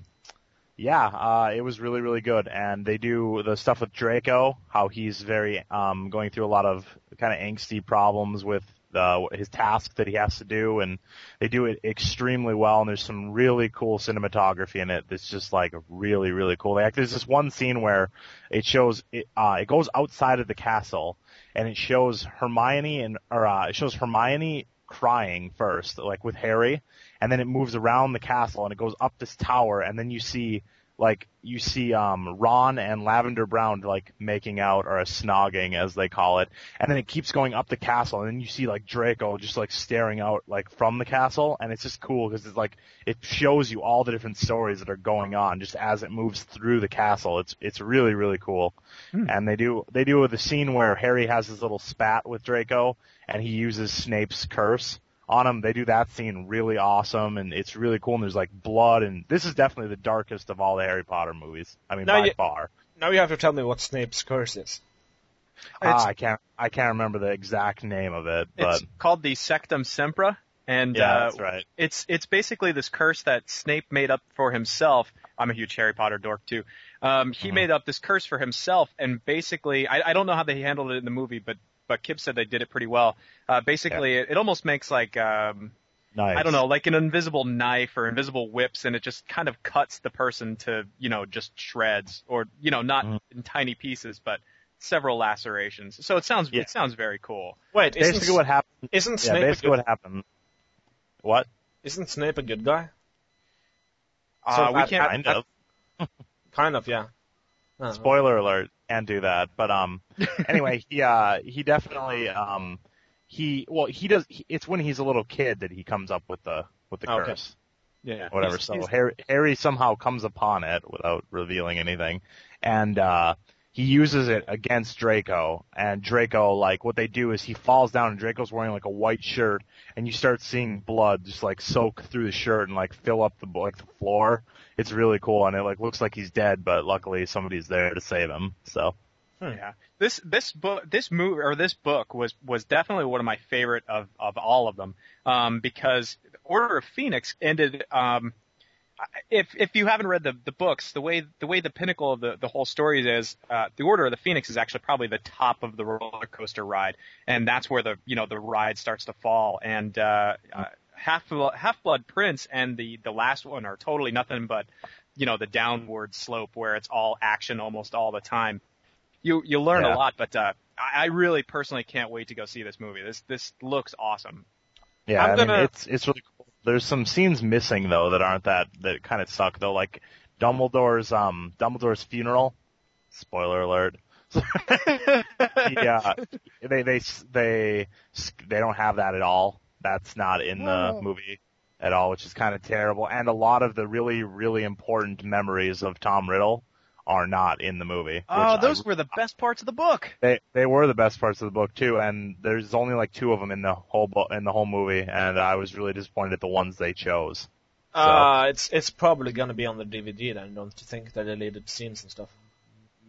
yeah, uh, it was really, really good. And they do the stuff with Draco, how he's very, um, going through a lot of kind of angsty problems with, uh, his task that he has to do. And they do it extremely well. And there's some really cool cinematography in it that's just like really, really cool. Like, there's this one scene where it shows, it, uh, it goes outside of the castle and it shows Hermione and, or, uh, it shows Hermione crying first, like with Harry and then it moves around the castle and it goes up this tower and then you see like you see um Ron and Lavender Brown like making out or a snogging as they call it and then it keeps going up the castle and then you see like Draco just like staring out like from the castle and it's just cool because it's like it shows you all the different stories that are going on just as it moves through the castle. It's it's really really cool. And they do they do the scene where Harry has his little spat with Draco and he uses Snape's curse on him. They do that scene really awesome, and it's really cool. And there's like blood, and this is definitely the darkest of all the Harry Potter movies. I mean, Now by you- far. Now you have to tell me what Snape's curse is. Ah, I can't I can't remember the exact name of it, but It's called the Sectumsempra, and yeah, uh, that's right. it's it's basically this curse that Snape made up for himself. I'm a huge Harry Potter dork too. Um, he Mhm. made up this curse for himself, and basically, I, I don't know how they handled it in the movie, but but Kip said they did it pretty well. Uh, basically, it, it almost makes like um, Nice. I don't know, like an invisible knife or invisible whips, and it just kind of cuts the person to you know just shreds, or you know not Mhm. in tiny pieces, but several lacerations. So it sounds Yeah. it sounds very cool. Wait, isn't, Basically, what happened? isn't Yeah, Snape a basically good, what happened. What? isn't Snape a good guy? Uh, So we at- can't. Kind of. Kind of, yeah. Uh, Spoiler alert, and do that. But um, [LAUGHS] anyway, he uh he definitely um he well he does he, it's when he's a little kid that he comes up with the with the Okay. curse. yeah, whatever. He's- so he's- Harry, Harry somehow comes upon it without revealing anything, and uh, he uses it against Draco. And Draco, like, what they do is he falls down, and Draco's wearing like a white shirt, and you start seeing blood just like soak through the shirt and like fill up the like the floor. It's really cool, and it like looks like he's dead, but luckily somebody's there to save him. So Yeah. This this book this movie or this book was was definitely one of my favorite of of all of them. Um because Order of Phoenix ended um I- if if you haven't read the the books, the way the way the pinnacle of the the whole story is uh the Order of the Phoenix is actually probably the top of the roller coaster ride and that's where the you know the ride starts to fall and uh, uh Half Half Blood Prince and the the last one are totally nothing but you know the downward slope where it's all action almost all the time you you learn Yeah. a lot, but uh, I, I really personally can't wait to go see this movie. This this looks awesome. yeah, I'm I mean, gonna- it's it's really cool. There's some scenes missing though that aren't that that kind of suck though, like Dumbledore's um Dumbledore's funeral. Spoiler alert. [LAUGHS] yeah, they they they they don't have that at all. That's not in the movie at all, which is kind of terrible. And a lot of the really really important memories of Tom Riddle are not in the movie. which Oh, I those were the best parts of the book. they they were the best parts of the book too, and there's only like two of them in the whole bo- in the whole movie, and I was really disappointed at the ones they chose. Uh, it's it's probably gonna be on the DVD then, don't you think? The deleted scenes and stuff.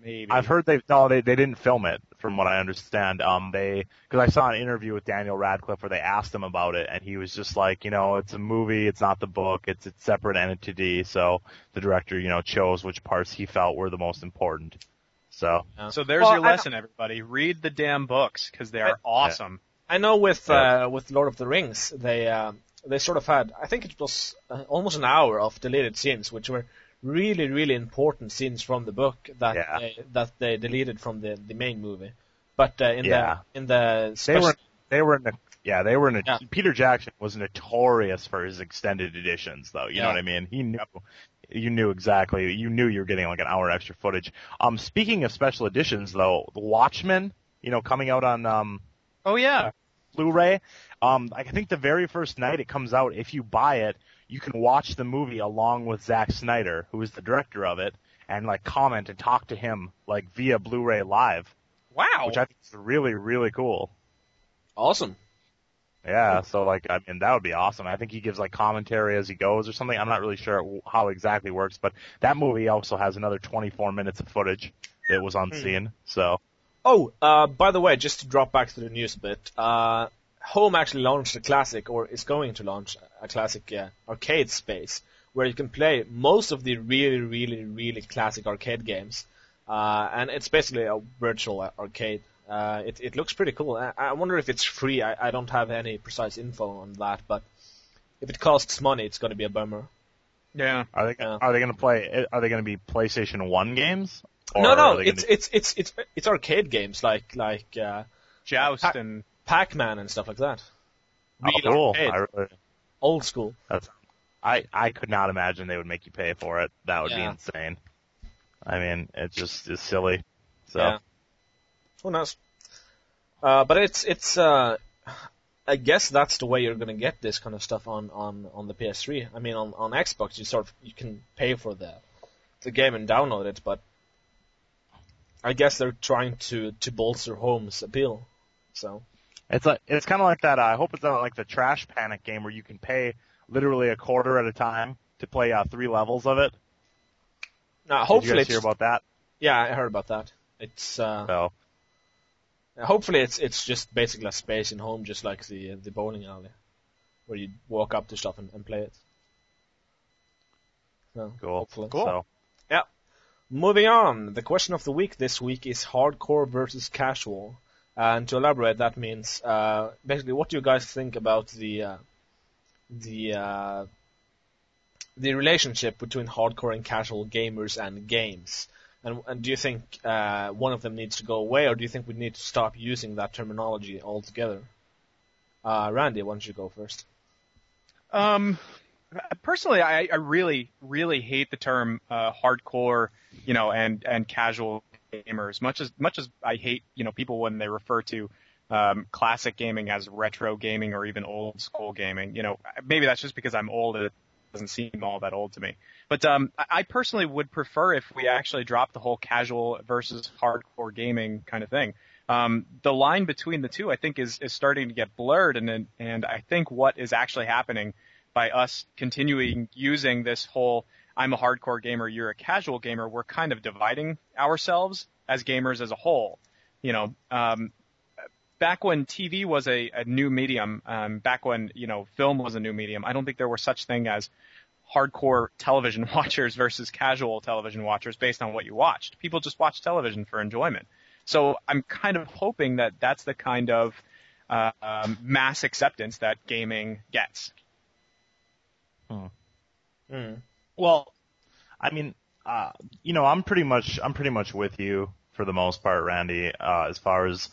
Maybe. I've heard they no they they didn't film it from what I understand. Um, they because I saw an interview with Daniel Radcliffe where they asked him about it, and he was just like, you know, it's a movie, it's not the book, it's a separate entity. So the director, you know, chose which parts he felt were the most important. So so there's Well, your I lesson, everybody. Read the damn books because they are awesome. I know with Yeah. uh, with Lord of the Rings, they uh, they sort of had I think it was uh, almost an hour of deleted scenes, which were really really important scenes from the book that Yeah. they, that they deleted from the the main movie. But uh, in Yeah. the in the they special, were they were in the yeah they were in a, Yeah. Peter Jackson was notorious for his extended editions though. You know what I mean? He knew you knew exactly you knew you were getting like an hour extra footage. Um, speaking of special editions though, The Watchmen, you know, coming out on um Oh yeah. Blu-ray. Um, I think the very first night it comes out, if you buy it, you can watch the movie along with Zack Snyder, who is the director of it, and like comment and talk to him like via Blu-ray live, Wow. which I think is really really cool. Awesome. Yeah, so like I mean that would be awesome. I think he gives like commentary as he goes or something. I'm not really sure how exactly works, but that movie also has another 24 minutes of footage that was unseen. So Oh, uh, by the way, just to drop back to the news a bit, uh, Home actually launched a classic, or is going to launch a classic uh, arcade space where you can play most of the really, really, really classic arcade games. Uh, and it's basically a virtual arcade. Uh, it, it looks pretty cool. I, I wonder if it's free. I, I don't have any precise info on that, but if it costs money, it's going to be a bummer. Yeah. are they Yeah. are they going to play? Are they going to be PlayStation One games? Or no, no, they gonna- it's it's it's it's it's arcade games like like uh, Joust Pa- and Pac-Man and stuff like that. Real cool. Really, old school. I I could not imagine they would make you pay for it. That would be insane. I mean, it just is silly. So Yeah. Who knows? Uh, but it's it's. Uh, I guess that's the way you're gonna get this kind of stuff on, on, on the PS3. I mean, on, on Xbox, you sort of you can pay for the the game and download it, but I guess they're trying to to bolster Home's appeal. So it's like it's kind of like that. Uh, I hope it's not like the Trash Panic game where you can pay literally a quarter at a time to play uh, three levels of it. now, Did you hopefully, guys it's, hear about that? yeah, I heard about that. It's uh, So hopefully it's it's just basically a space in Home, just like the the bowling alley, where you walk up to stuff and, and play it. So, cool. Hopefully. Cool. So Moving on, the question of the week this week is hardcore versus casual. And to elaborate, that means uh, basically what do you guys think about the uh, the uh, the relationship between hardcore and casual gamers and games? And, and do you think uh, one of them needs to go away, or do you think we need to stop using that terminology altogether? Uh, Randy, why don't you go first? Um, personally, I, I really, really hate the term uh, hardcore, you know, and and casual gamers. Much as much as I hate, you know, people when they refer to um, classic gaming as retro gaming or even old school gaming. You know, maybe that's just because I'm old. and It doesn't seem all that old to me. But um, I- personally would prefer if we actually dropped the whole casual versus hardcore gaming kind of thing. Um, the line between the two, I think, is is starting to get blurred, and and I think what is actually happening by us continuing using this whole I'm a hardcore gamer, you're a casual gamer, we're kind of dividing ourselves as gamers as a whole. You know, um, back when TV was a, a new medium, um, back when, you know, film was a new medium, I don't think there were such thing as hardcore television [LAUGHS] watchers versus casual television watchers based on what you watched. People just watch television for enjoyment. So I'm kind of hoping that that's the kind of uh, um, mass acceptance that gaming gets. Mm. Well, I mean, uh, you know, I'm pretty much I'm pretty much with you for the most part, Randy, uh, as far as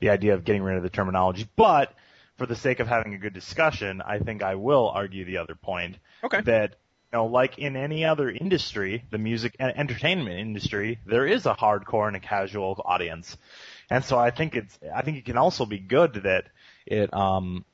the idea of getting rid of the terminology. But for the sake of having a good discussion, I think I will argue the other point Okay. that you know, like in any other industry, the music and entertainment industry, there is a hardcore and a casual audience. And so I think it's I think it can also be good that it um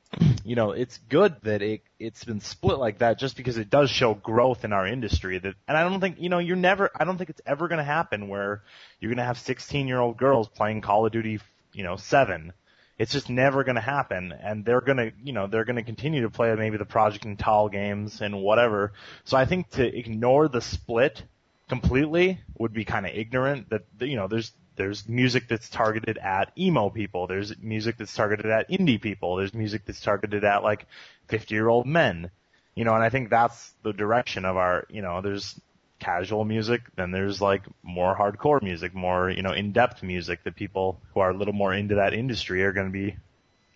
you know, it's good that it it's been split like that just because it does show growth in our industry that and I don't think you know, you're never I don't think it's ever gonna happen where you're gonna have sixteen year old girls playing Call of Duty you know, seven. It's just never gonna happen and they're gonna you know, they're gonna continue to play maybe the Project Natal games and whatever. So I think to ignore the split completely would be kind of ignorant that you know there's there's music that's targeted at emo people. There's music that's targeted at indie people. There's music that's targeted at like 50 year old men. You know and i think that's the direction of our you know there's casual music then there's like more hardcore music more you know in-depth music that people who are a little more into that industry are going to be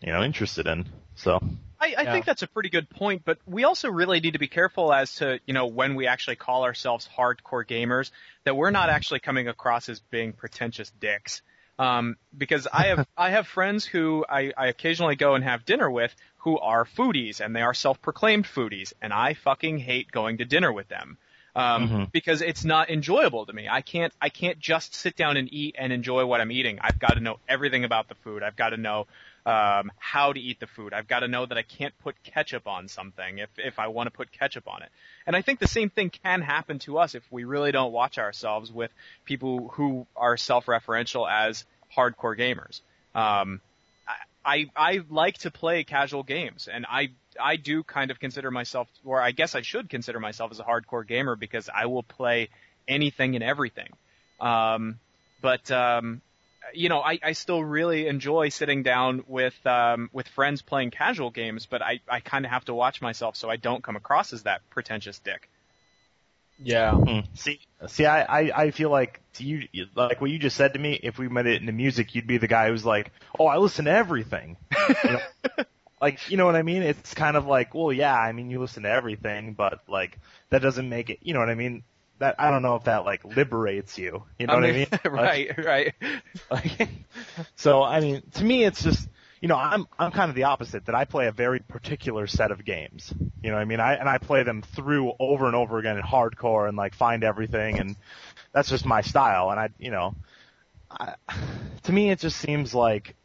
you know interested in so I, I Yeah. think that's a pretty good point, but we also really need to be careful as to, you know, when we actually call ourselves hardcore gamers, that we're not actually coming across as being pretentious dicks. Um, because I have, [LAUGHS] I have friends who I, I occasionally go and have dinner with who are foodies and they are self-proclaimed foodies and I fucking hate going to dinner with them. Um, Mhm. because it's not enjoyable to me. I can't, I can't just sit down and eat and enjoy what I'm eating. I've got to know everything about the food. I've got to know, um, how to eat the food. I've got to know that I can't put ketchup on something if, if I want to put ketchup on it. And I think the same thing can happen to us if we really don't watch ourselves with people who are self-referential as hardcore gamers. Um, I, I I like to play casual games, and I I do kind of consider myself, or I guess I should consider myself as a hardcore gamer because I will play anything and everything. Um, but um, you know, I, I still really enjoy sitting down with um, with friends playing casual games, but I, I kind of have to watch myself so I don't come across as that pretentious dick. Yeah. Hmm. See, see, I, I, I feel like to you, like what you just said to me. If we met it into music, you'd be the guy who's like, "Oh, I listen to everything." [LAUGHS] You know? like, you know what I mean? It's kind of like, well, yeah, I mean, you listen to everything, but like that doesn't make it. You know what I mean? That I don't know if that like liberates you. You know I what I mean, mean? [LAUGHS] right, right. Like, so I mean, to me, it's just you know, I'm I'm kind of the opposite. That I play a very particular set of games. You know, what I mean, I and I play them through over and over again in hardcore and like find everything, and that's just my style. And I, you know, I, to me, it just seems like.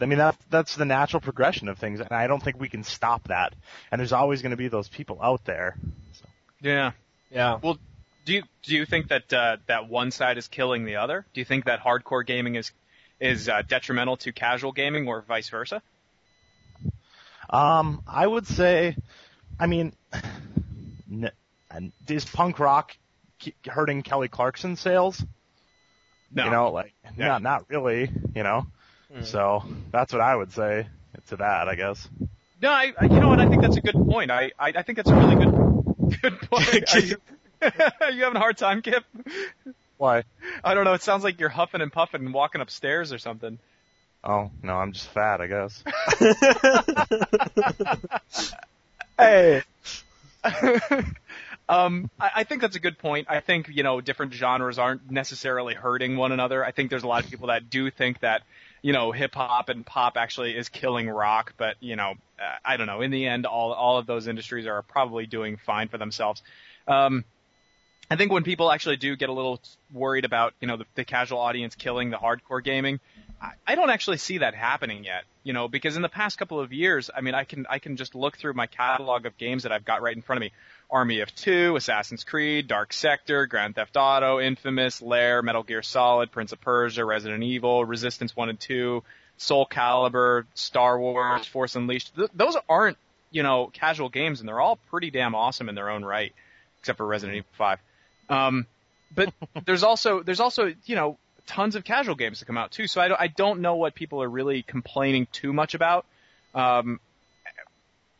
I mean that that's the natural progression of things, and I don't think we can stop that. And there's always going to be those people out there. So. Yeah. Yeah. Well, do you do you think that uh, that one side is killing the other? Do you think that hardcore gaming is is uh, detrimental to casual gaming, or vice versa? Um, I would say, I mean, n- and is punk rock ke- hurting Kelly Clarkson sales? No. You know, like Yeah. not not really. You know, Mm. so that's what I would say to that. I guess. No, I, I- you know what? I think that's a good point. I, I, I think that's a really good, good [LAUGHS] point. Are you, are [LAUGHS] you having a hard time, Kip? Why? I don't know. It sounds like you're huffing and puffing and walking upstairs or something. Oh no, I'm just fat. I guess. [LAUGHS] Hey. um, I, I think that's a good point. I think you know different genres aren't necessarily hurting one another. I think there's a lot of people that do think that you know hip hop and pop actually is killing rock, but you know I don't know. In the end, all all of those industries are probably doing fine for themselves. Um, I think when people actually do get a little worried about you know the, the casual audience killing the hardcore gaming, I, I don't actually see that happening yet. You know, because in the past couple of years, I mean, I can I can just look through my catalog of games that I've got right in front of me. Army of Two, Assassin's Creed, Dark Sector, Grand Theft Auto, Infamous, Lair, Metal Gear Solid, Prince of Persia, Resident Evil, Resistance 1 and 2, Soul Calibur, Star Wars, Force Unleashed. Th- those aren't, you know, casual games and they're all pretty damn awesome in their own right, except for Resident Evil 5. Um, but [LAUGHS] there's also, there's also, you know, tons of casual games to come out too. So I don't, I don't know what people are really complaining too much about. Um,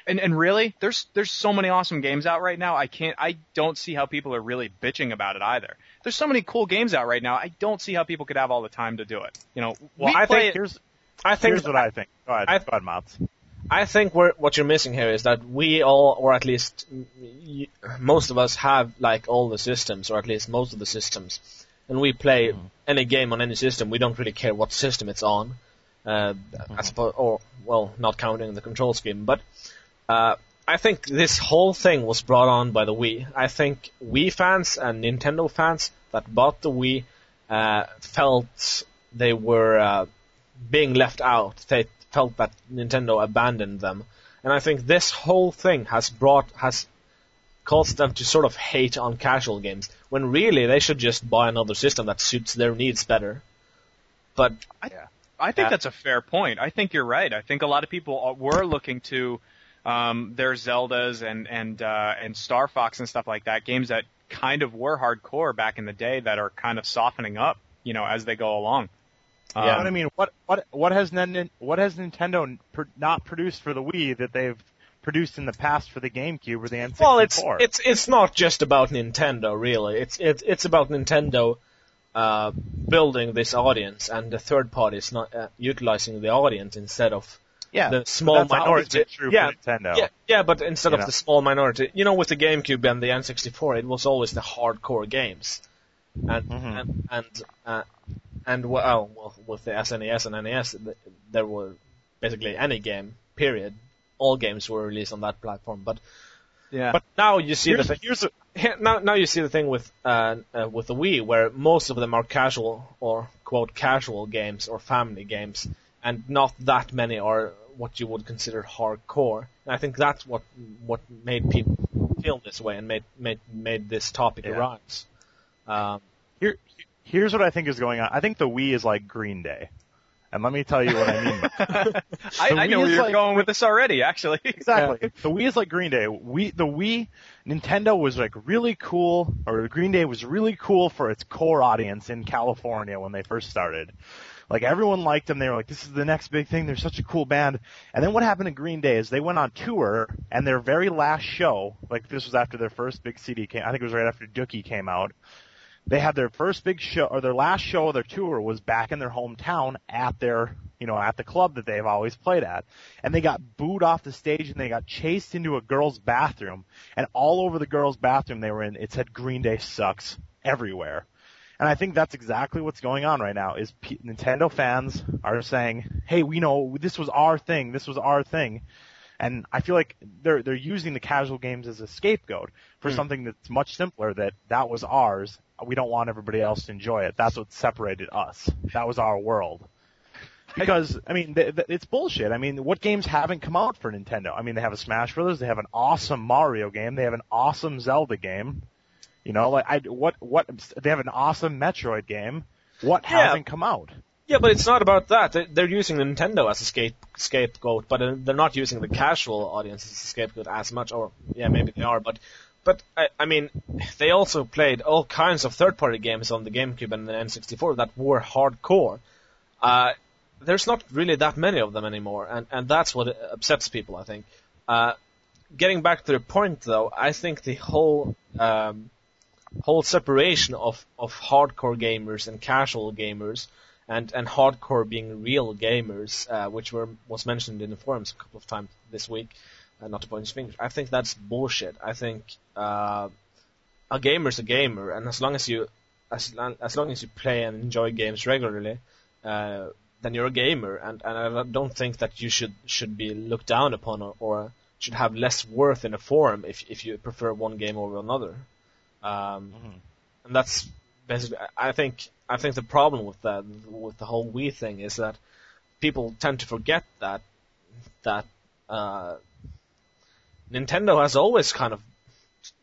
and and really, there's there's so many awesome games out right now. I can't, I don't see how people are really bitching about it either. There's so many cool games out right now. I don't see how people could have all the time to do it. You know, Well, we I think it- here's I think here's what I think. Go ahead, I- go ahead. I think we're, what you're missing here is that we all, or at least y- most of us, have like all the systems, or at least most of the systems, and we play any game on any system. We don't really care what system it's on, uh, I suppose, or well, not counting the control scheme. But uh, I think this whole thing was brought on by the Wii. I think Wii fans and Nintendo fans that bought the Wii uh, felt they were uh, being left out. They felt that Nintendo abandoned them, and I think this whole thing has brought has caused them to sort of hate on casual games when really they should just buy another system that suits their needs better. But I think Yeah. that's a fair point. I think you're right. I think a lot of people were looking to um, their Zeldas and and uh, and Star Fox and stuff like that, games that kind of were hardcore back in the day that are kind of softening up, you know, as they go along. Yeah, Um, but I mean, what what what has what has Nintendo not produced for the Wii that they've produced in the past for the GameCube or the N64? well, it's it's it's not just about Nintendo really. It's it's it's about Nintendo uh, building this audience and the third parties not uh, utilizing the audience instead of yeah, the small minority. yeah. Yeah, yeah, but instead You of know. the small minority, you know, with the GameCube and the N64, it was always the hardcore games, and Mhm. and and uh, and well, well, with the SNES and NES, there were basically any game. Period. All games were released on that platform, but yeah. but now you see Here's, the thing. here's a, Here- now now you see the thing with uh, uh, with the Wii, where most of them are casual or quote casual games or family games, and not that many are what you would consider hardcore. And I think that's what what made people feel this way and made made made this topic Yeah. arise. Um, here here's what I think is going on. I think the Wii is like Green Day, And let me tell you what I mean. [LAUGHS] I, I know where you're like, going with this already, actually. [LAUGHS] Exactly. Yeah. The Wii is like Green Day. We, the Wii, Nintendo was like really cool, or Green Day was really cool for its core audience in California when they first started. Like everyone liked them. They were like, this is the next big thing. They're such a cool band. And then what happened to Green Day is they went on tour and their very last show, like this was after their first big CD came, I think it was right after Dookie came out. They had their first big show, or their last show of their tour was back in their hometown at their, you know, at the club that they've always played at. And they got booed off the stage and they got chased into a girl's bathroom. And all over the girl's bathroom they were in, it said Green Day sucks everywhere. And I think that's exactly what's going on right now is P- Nintendo fans are saying, "Hey, we know this was our thing. This was our thing." And I feel like they're they're using the casual games as a scapegoat for mm. something that's much simpler that that was ours. We don't want everybody else to enjoy it. That's what separated us. That was our world. Because I mean, th- th- it's bullshit. I mean, what games haven't come out for Nintendo? I mean, they have a Smash Brothers, they have an awesome Mario game, they have an awesome Zelda game. You know, like I what what they have an awesome Metroid game. What yeah. hasn't come out? Yeah, but it's not about that. They're using Nintendo as a scape, scapegoat, but uh, they're not using the casual audience as a scapegoat as much. Or yeah, maybe they are, but but I, I mean, they also played all kinds of third-party games on the GameCube and the N64 that were hardcore. Uh, there's not really that many of them anymore, and and that's what upsets people. I think. Uh, getting back to the point, though, I think the whole um, whole separation of, of hardcore gamers and casual gamers, and, and hardcore being real gamers, uh, which were was mentioned in the forums a couple of times this week, uh, not to point fingers. I think that's bullshit. I think uh, a gamer's a gamer, and as long as you as, as long as you play and enjoy games regularly, uh, then you're a gamer, and, and I don't think that you should should be looked down upon or, or should have less worth in a forum if if you prefer one game over another. Um, mm-hmm. And that's basically, I think, I think the problem with that, with the whole Wii thing is that people tend to forget that, that, uh, Nintendo has always kind of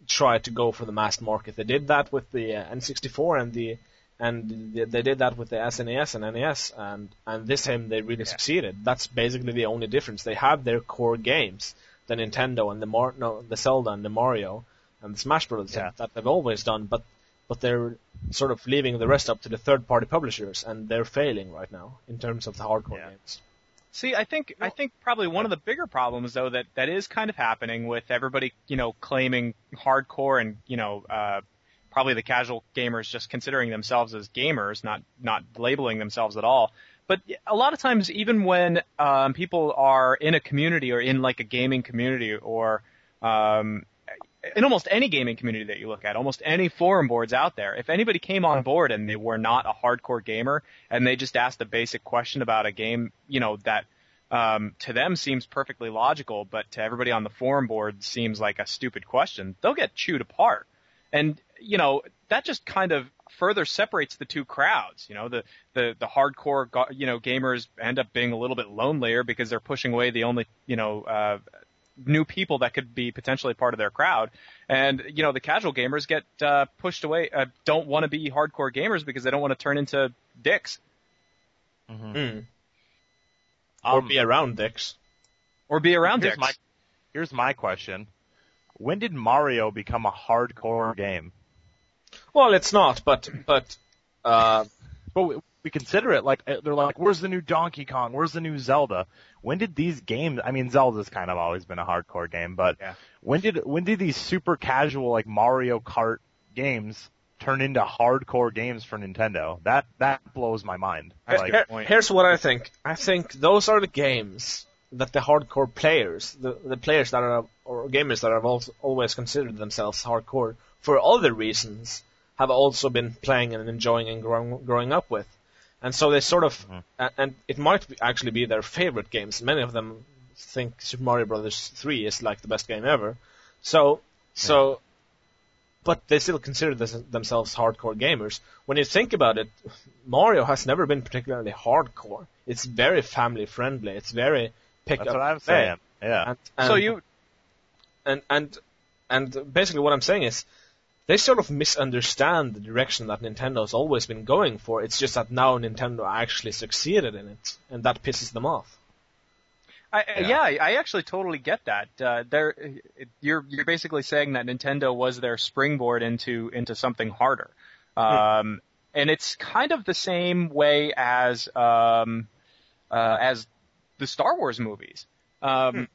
tried to go for the mass market. They did that with the uh, N64 and the, and they did that with the SNES and NES, and and this time they really yeah. succeeded. That's basically the only difference. They have their core games, the Nintendo and the Mar- no, the Zelda and the Mario, and the Smash Bros. Yeah. that they've always done, but but they're sort of leaving the rest up to the third-party publishers, and they're failing right now in terms of the hardcore yeah. games. See, I think I think probably one of the bigger problems though that that is kind of happening with everybody, you know, claiming hardcore and you know, uh, probably the casual gamers just considering themselves as gamers, not not labeling themselves at all. But a lot of times, even when um, people are in a community or in like a gaming community or um, in almost any gaming community that you look at, almost any forum boards out there, if anybody came on board and they were not a hardcore gamer and they just asked a basic question about a game, you know, that um, to them seems perfectly logical, but to everybody on the forum board seems like a stupid question, they'll get chewed apart. And, you know, that just kind of further separates the two crowds. You know, the, the, the hardcore, you know, gamers end up being a little bit lonelier because they're pushing away the only, you know, uh, new people that could be potentially part of their crowd. And you know, the casual gamers get uh, pushed away, uh, don't want to be hardcore gamers because they don't want to turn into dicks. Mm-hmm. Mm. Or um, be around dicks. Or be around here's dicks. My, here's my question: When did Mario become a hardcore game? Well, it's not, but but uh, but we, we consider it like uh, they're like, where's the new Donkey Kong? Where's the new Zelda? when did these games? I mean, Zelda's kind of always been a hardcore game, but yeah. when did when did these super casual like Mario Kart games turn into hardcore games for Nintendo? That that blows my mind. Like, Here, here's what I think. I think those are the games that the hardcore players, the the players that are or gamers that have also always considered themselves hardcore for other reasons, have also been playing and enjoying and growing growing up with. And so they sort of, mm-hmm. and it might actually be their favorite games. Many of them think Super Mario Brothers 3 is like the best game ever. So, so, yeah. but they still consider this, themselves hardcore gamers. When you think about it, Mario has never been particularly hardcore. It's very family friendly. It's very pick That's up. what I'm saying. Yeah. And, and, so you, and and and basically what I'm saying is, they sort of misunderstand the direction that Nintendo's always been going for. It's just that now Nintendo actually succeeded in it, and that pisses them off. I, Yeah. yeah. I I actually totally get that. Uh, they're, you're you're basically saying that Nintendo was their springboard into into something harder, um, and it's kind of the same way as um, uh, as the Star Wars movies. Um,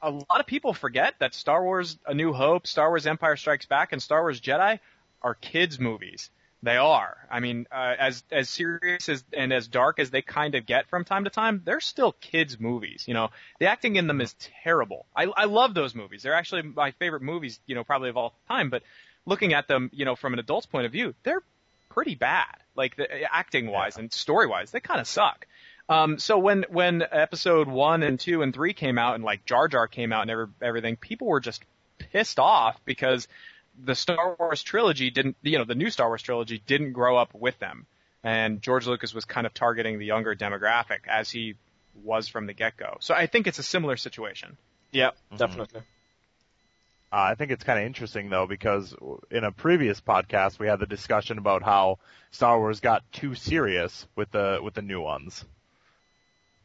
A lot of people forget that Star Wars: A New Hope, Star Wars: Empire Strikes Back, and Star Wars Jedi are kids movies. They are. I mean, uh, as as serious as and as dark as they kind of get from time to time, they're still kids movies. You know, the acting in them is terrible. I I love those movies. They're actually my favorite movies. You know, probably of all time. But looking at them, you know, from an adult's point of view, they're pretty bad. Like the, acting wise and story wise, they kind of suck. Um, so when when episode one and two and three came out and like Jar Jar came out and every, everything, people were just pissed off because the Star Wars trilogy didn't, you know, the new Star Wars trilogy didn't grow up with them, and George Lucas was kind of targeting the younger demographic as he was from the get go. So I think it's a similar situation. Yeah, Mhm. definitely. Uh, I think it's kind of interesting though because in a previous podcast we had the discussion about how Star Wars got too serious with the with the new ones.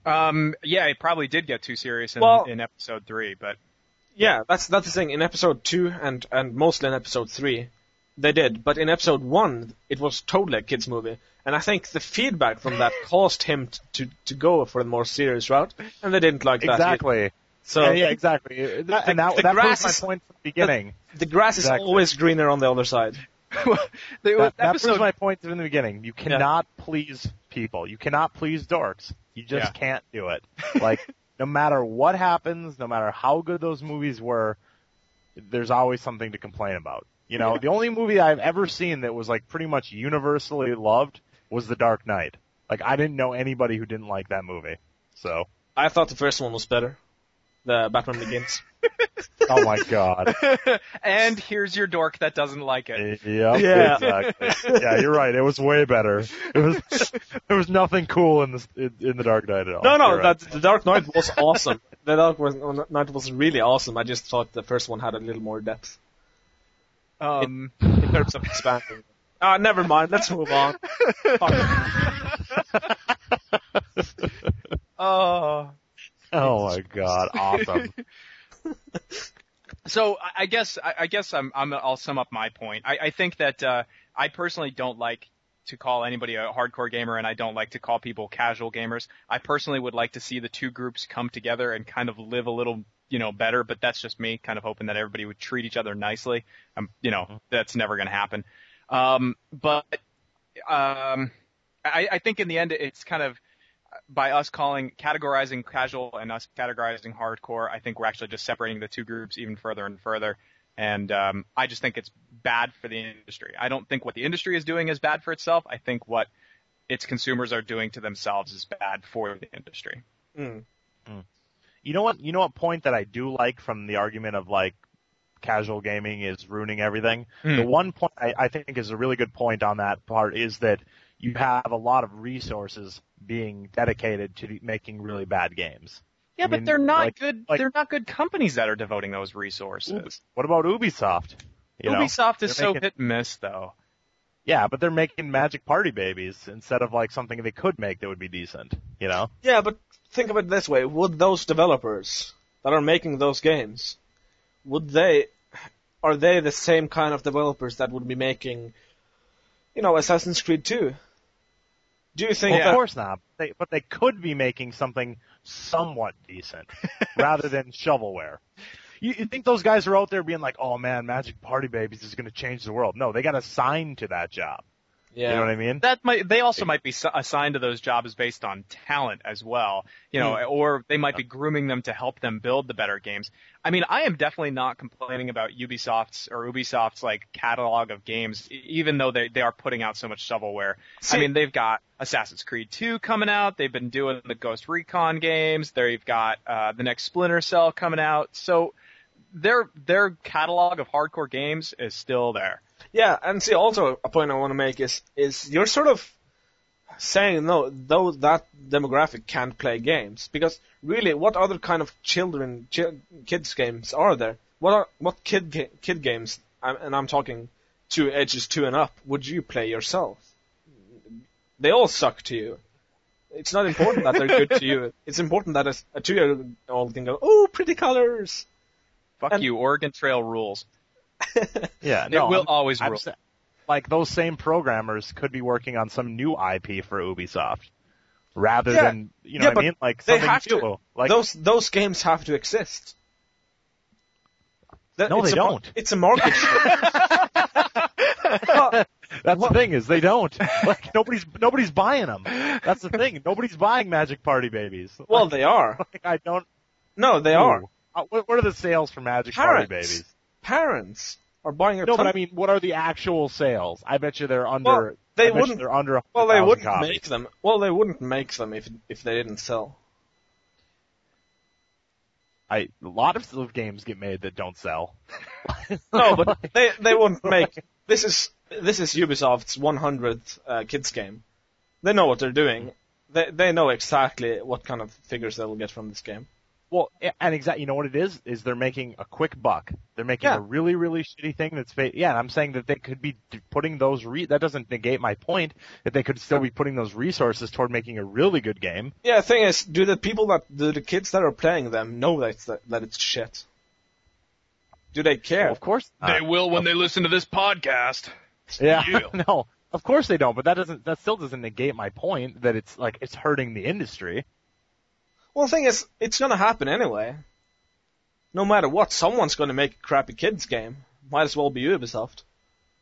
Um, yeah, it probably did get too serious in, Well- in episode three, but Yeah, that's that's the thing. In episode two and and mostly in episode three, they did. But in episode one, it was totally a kids movie, and I think the feedback from that [LAUGHS] caused him t- to to go for a more serious route, and they didn't like that. Exactly. So yeah, yeah, exactly. That- and that, the that grass proves my point from the beginning. the grass is always greener on the other side. [LAUGHS] the That, that proves my point from the beginning. You cannot please people. You cannot please dorks. You just Yeah. can't do it. [LAUGHS] Like, no matter what happens, no matter how good those movies were, there's always something to complain about. You know, the only movie I've ever seen that was like pretty much universally loved was The Dark Knight. Like, I didn't know anybody who didn't like that movie. So, I thought the first one was better, the Batman Begins. Oh my god. [LAUGHS] and here's your dork that doesn't like it. Yep, Yeah. exactly. Yeah, you're right. It was way better. It was [LAUGHS] there was nothing cool in the in, in the Dark Knight at all. No, no, You're right. that the Dark Knight was awesome. The Dark was- Knight was really awesome. I just thought the first one had a little more depth Um, in terms of expanding. Ah, never mind. Let's move on. Fuck. [LAUGHS] oh. Oh my god, awesome. So I- I guess I I guess I'm, I'm I'll sum up my point. I, I think that uh, I personally don't like to call anybody a hardcore gamer, and I don't like to call people casual gamers. I personally would like to see the two groups come together and kind of live a little, you know, better. But that's just me, kind of hoping that everybody would treat each other nicely. Um, you know, that's never going to happen. Um, but um, I, I think in the end, it's kind of by us calling categorizing casual and us categorizing hardcore, I think we're actually just separating the two groups even further and further. And um, I just think it's bad for the industry. I don't think what the industry is doing is bad for itself. I think what its consumers are doing to themselves is bad for the industry. Mm. You know what? You know what point that I do like from the argument of like casual gaming is ruining everything. Hmm. The one point I, I think is a really good point on that part is that you have a lot of resources being dedicated to making really bad games. Yeah, I but mean, they're not like- good. like- they're not good companies that are devoting those resources. What about Ubisoft? You know? Ubisoft is so making- hit and miss, though. Yeah, but they're making Magic Party Babies instead of like something they could make that would be decent. You know? Yeah, but think of it this way: Would those developers that are making those games, would they, are they the same kind of developers that would be making, you know, Assassin's Creed 2? Do you think Well. Of course not. They, but they could be making something somewhat decent [LAUGHS] rather than shovelware. You, you think those guys are out there being like, "Oh man, Magic Party Babies is going to change the world"? No, they got assigned to that job. Yeah. You know what I mean? That might they also might be assigned to those jobs based on talent as well, you know, or they might be grooming them to help them build the better games. I mean, I am definitely not complaining about Ubisoft's or Ubisoft's like catalog of games, even though they they are putting out so much shovelware. See- I mean, they've got Assassin's Creed 2 coming out. They've been doing the Ghost Recon games. They've got uh, the next Splinter Cell coming out. So their their catalog of hardcore games is still there. Yeah, and see, also a point I want to make is is you're sort of saying no, though that demographic can't play games because really, what other kind of children chi- kids games are there? What are what kid ga- kid games? I'm, and I'm talking two ages two and up, would you play yourself? They all suck to you. It's not important that they're good to you. [LAUGHS] It's important that a, a two-year-old can go, "Oh, pretty colors." Fuck And- you, Oregon Trail rules. [LAUGHS] Yeah, It no, will I'm- always I'm rule. sa- like those same programmers could be working on some new IP for Ubisoft, rather Yeah. than you know Yeah, what I mean, like they something have to- Like those those games have to exist. That- No, it's they a mar- don't. It's a market. [LAUGHS] Well, That's What- the thing is they don't. Like nobody's nobody's buying them. That's the thing. Nobody's buying Magic Party Babies. well, they are. [LAUGHS] Like, I don't. No, they are. Ooh. Uh, What, what are the sales for Magic Party Babies? Parents are buying a No, ton but I mean, what are the actual sales? I bet you they're under. Well, they I bet wouldn't- They're under. Well, they wouldn't copies. make them. Well, they wouldn't make them if if they didn't sell. I a lot of games get made that don't sell. [LAUGHS] No, but [LAUGHS] they they wouldn't make. This is this is Ubisoft's 100th uh, kids game. They know what they're doing. They they know exactly what kind of figures they will get from this game. Well, and exactly, you know what it is? Is they're making a quick buck. They're making Yeah. a really, really shitty thing that's, fa- yeah, and I'm saying that they could be putting those, re- that doesn't negate my point, that they could still be putting those resources toward making a really good game. Yeah, the thing is, do the people that do the kids that are playing them know that it's, that it's shit? Do they care? Well, of course They will when they listen to this podcast. Yeah, Yeah. [LAUGHS] no, of course they don't, but that doesn't, that still doesn't negate my point that it's like, it's hurting the industry. Well, the thing is, it's gonna happen anyway. No matter what, someone's gonna make a crappy kids game. Might as well be Ubisoft.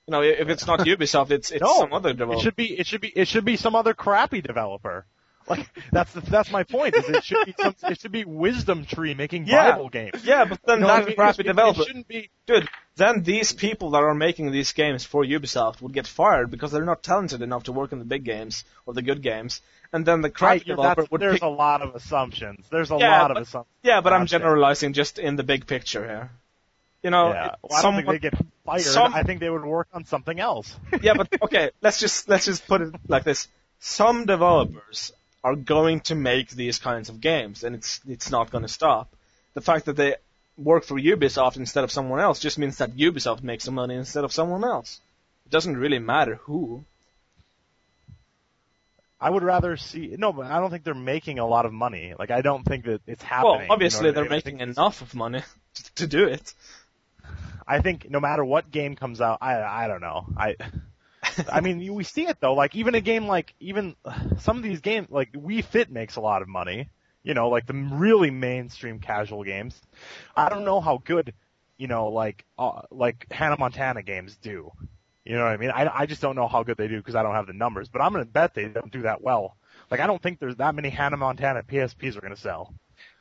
You know, if it's not [LAUGHS] Ubisoft, it's it's No, some other It should be, it should be, it should be some other crappy developer. Like, that's the, that's my point, is it should be some, it should be Wisdom Tree making Yeah. Bible games. Yeah, but then You know what that I mean? crappy It- it developer, shouldn't be, dude. Then these people that are making these games for Ubisoft would get fired because they're not talented enough to work in the big games or the good games. And then the Right, developer would there's pick. a lot of assumptions. There's a Yeah, lot but- of assumptions. Yeah, but I'm generalizing just in the big picture here. You know, yeah. Well, I don't think they get fired. some- I think they would work on something else. [LAUGHS] yeah, but okay, let's just let's just put it like this: some developers are going to make these kinds of games, and it's it's not going to stop. The fact that they work for Ubisoft instead of someone else just means that Ubisoft makes the money instead of someone else. It doesn't really matter who. I would rather see no, but I don't think they're making a lot of money. Like I don't think that it's happening. well, you know obviously what I they're mean? Making enough of money [LAUGHS] to do it. I think no matter what game comes out, I I don't know. I I mean, you- we see it though. Like even a game like even some of these games, like Wii Fit makes a lot of money. You know, like the really mainstream casual games. I don't know how good, you know, like uh, like Hannah Montana games do. You know what I mean? I I just don't know how good they do because I don't have the numbers. But I'm gonna bet they don't do that well. Like I don't think there's that many Hannah Montana PSPs are gonna sell.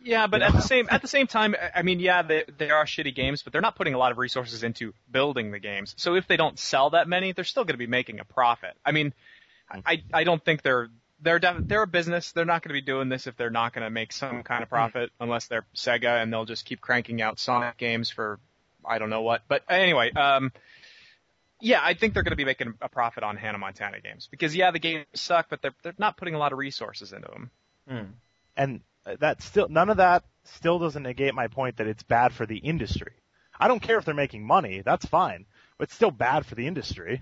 Yeah, but at the same at the same time, I- I mean, yeah, they they are shitty games, but they're not putting a lot of resources into building the games. So if they don't sell that many, they're still going to be making a profit. I mean, I I don't think they're they're def- they're a business. They're not going to be doing this if they're not going to make some kind of profit, unless they're Sega and they'll just keep cranking out Sonic games for I don't know what. But anyway, um. Yeah, I think they're going to be making a profit on Hannah Montana games because yeah, the games suck, but they're they're not putting a lot of resources into them. Hmm. and uh, that still none of that still doesn't negate my point that it's bad for the industry. I don't care if they're making money, that's fine, but it's still bad for the industry.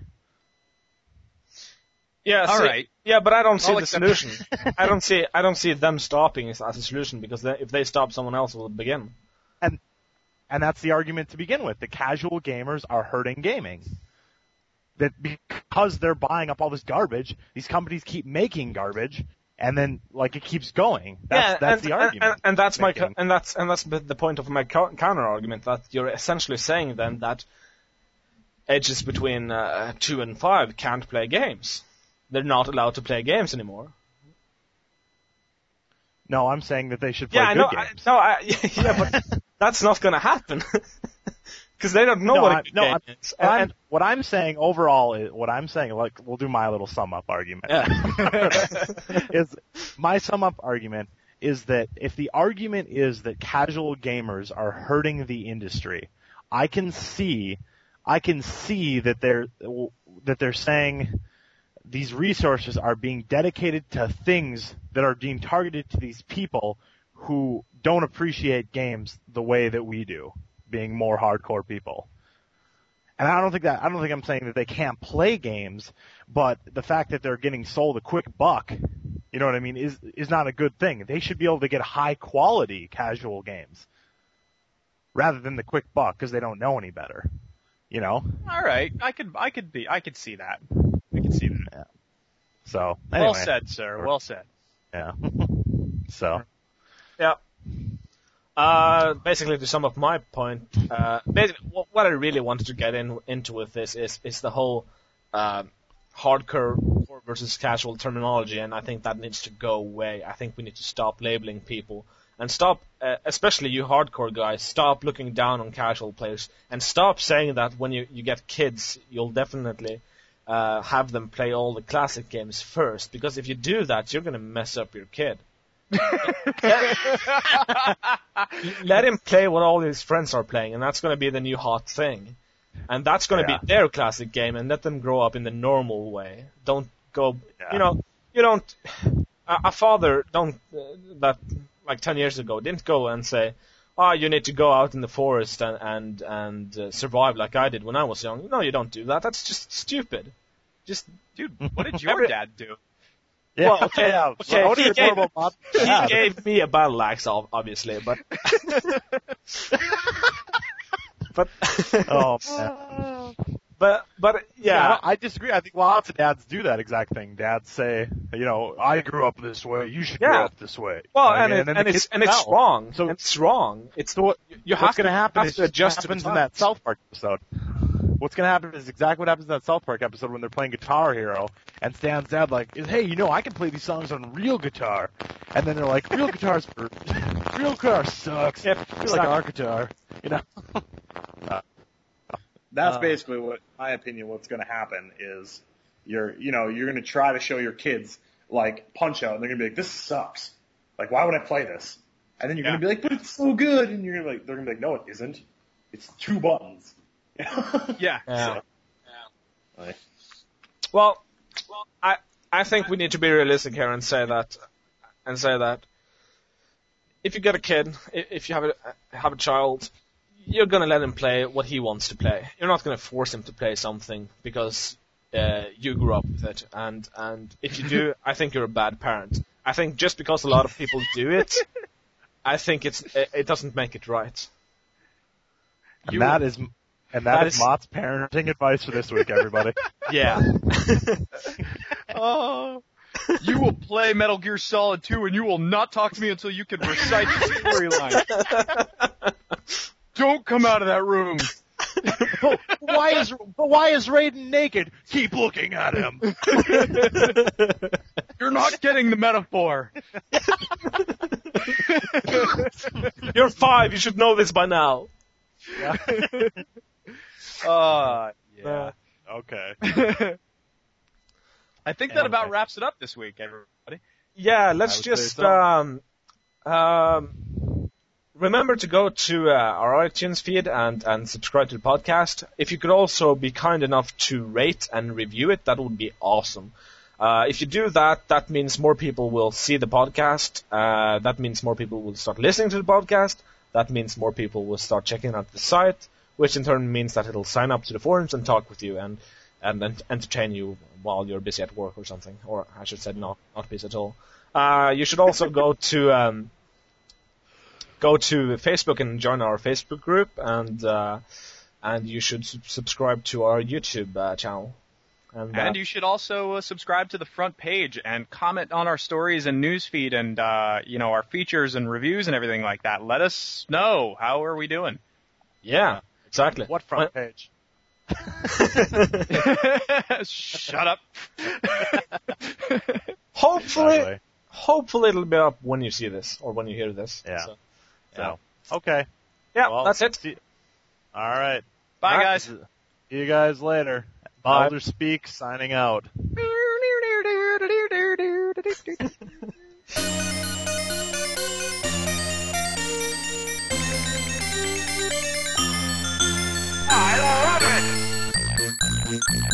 Yeah, All see- right. Yeah, but I don't see I'll the accept- solution. I don't [LAUGHS] see I don't see them stopping as, as a solution because they, if they stop, someone else will begin. And And that's the argument to begin with. The casual gamers are hurting gaming. That because they're buying up all this garbage, these companies keep making garbage, and then like it keeps going. That's, yeah, that's and, the argument. And, and that's my making. and that's and that's the point of my counter argument that you're essentially saying then that edges between uh, two and five can't play games. They're not allowed to play games anymore. No, I'm saying that they should play yeah, good know. I, no, I, [LAUGHS] yeah, but that's not going to happen [LAUGHS] because they don't know No, what I- no, I'm- is. What I'm, And- what I'm saying overall is what I'm saying. Like we'll do my little sum up argument. yeah. [LAUGHS] is my sum up argument is that if the argument is that casual gamers are hurting the industry, I can see, I can see that they're that they're saying these resources are being dedicated to things that are being targeted to these people who don't appreciate games the way that we do, being more hardcore people. And I don't think that I don't think I'm saying that they can't play games, but the fact that they're getting sold a quick buck, you know what I mean, is is not a good thing. They should be able to get high quality casual games rather than the quick buck because they don't know any better. You know. All right, I could I could be I could see that. I could see that. So anyway, Well said, sir. Well said. Yeah. [LAUGHS] so Yeah. Uh, basically, to sum up my point, uh, what, I really wanted to get in into with this is is the whole uh, hardcore versus casual terminology, and I think that needs to go away. I think we need to stop labeling people and stop, uh, especially you hardcore guys, stop looking down on casual players and stop saying that when you you get kids, you'll definitely. Uh, have them play all the classic games first, because if you do that, you're gonna mess up your kid. Let him play what all his friends are playing, and that's going to be the new hot thing. And that's going to Yeah. be their classic game, and let them grow up in the normal way. Don't go, Yeah. you know, you don't. A, a father don't uh, that like ten years ago didn't go and say, "Oh, you need to go out in the forest and and and uh, survive like I did when I was young." No, you don't do that. That's just stupid. Just Dude, what did [LAUGHS] your Every- dad do? Yeah, Well, okay, yeah. okay, I to he gave- he dad. gave me a battle axe, ob- obviously, but [LAUGHS] but Oh, man. but but Yeah, yeah, I disagree. I think lots of dads do that exact thing. Dads say, you know, I grew up this way. You should grow up this way. well, and it, and it's and it's wrong. So- So it's wrong. It's So what, you have what's to going to happen have to just adjust what to the happens in that. South Park episode. What's going to happen is exactly what happens in that South Park episode when they're playing Guitar Hero, and Stan's dad like, is, hey, you know, I can play these songs on real guitar, and then they're like, real guitars, for, [LAUGHS] real guitar sucks. Yep, I feel like our guitar, you know. [LAUGHS] That's Uh, basically what, my opinion, what's going to happen is you're, you know, you're going to try to show your kids like Punch Out, and they're going to be like, "This sucks. Like, why would I play this?" And then you're going to be like, "But it's so good," and you're to be like, they're going to be like, "No, it isn't. It's two buttons." [LAUGHS] Yeah. Yeah. Like, Well, I I think we need to be realistic here and say that and say that if you get a kid, if you have a have a child, you're gonna let him play what he wants to play. You're not gonna force him to play something because uh, you grew up with it. And and if you do, [LAUGHS] I think you're a bad parent. I think just because a lot of people do it, [LAUGHS] I think it's it, it doesn't make it right. And that is, and that That is is- Mott's parenting advice for this week, everybody. [LAUGHS] Yeah. [LAUGHS] Oh. You will play Metal Gear Solid 2 and you will not talk to me until you can recite the storyline. Don't come out of that room. [LAUGHS] but why is but why is Raiden naked? Keep looking at him. You're not getting the metaphor. you're five. You should know this by now. Uh, Uh, Okay. [LAUGHS] I think that about wraps it up this week, everybody. Yeah, let's just so. um, um, remember to go to uh, our iTunes feed and, and subscribe to the podcast. If you could also be kind enough to rate and review it, that would be awesome. Uh, if you do that, that means more people will see the podcast. Uh, that means more people will start listening to the podcast. That means more people will start checking out the site, which in turn means that it'll sign up to the forums and talk with you and and ent- entertain you while you're busy at work or something, or I should say not not busy at all. Uh, you should also go to um, go to Facebook and join our Facebook group, and uh, and you should sub- subscribe to our YouTube uh, channel. And, uh, And you should also uh, subscribe to the front page and comment on our stories and newsfeed and, uh, you know, our features and reviews and everything like that. Let us know. How are we doing? yeah, exactly. What front page? [LAUGHS] Shut up. [LAUGHS] hopefully, Exactly. hopefully it'll be up when you see this or when you hear this. Yeah. So, So, okay. yeah, Well, that's it. see- All right. Bye, All right. guys. See you guys later. Bye. Elder Speak signing out. [LAUGHS]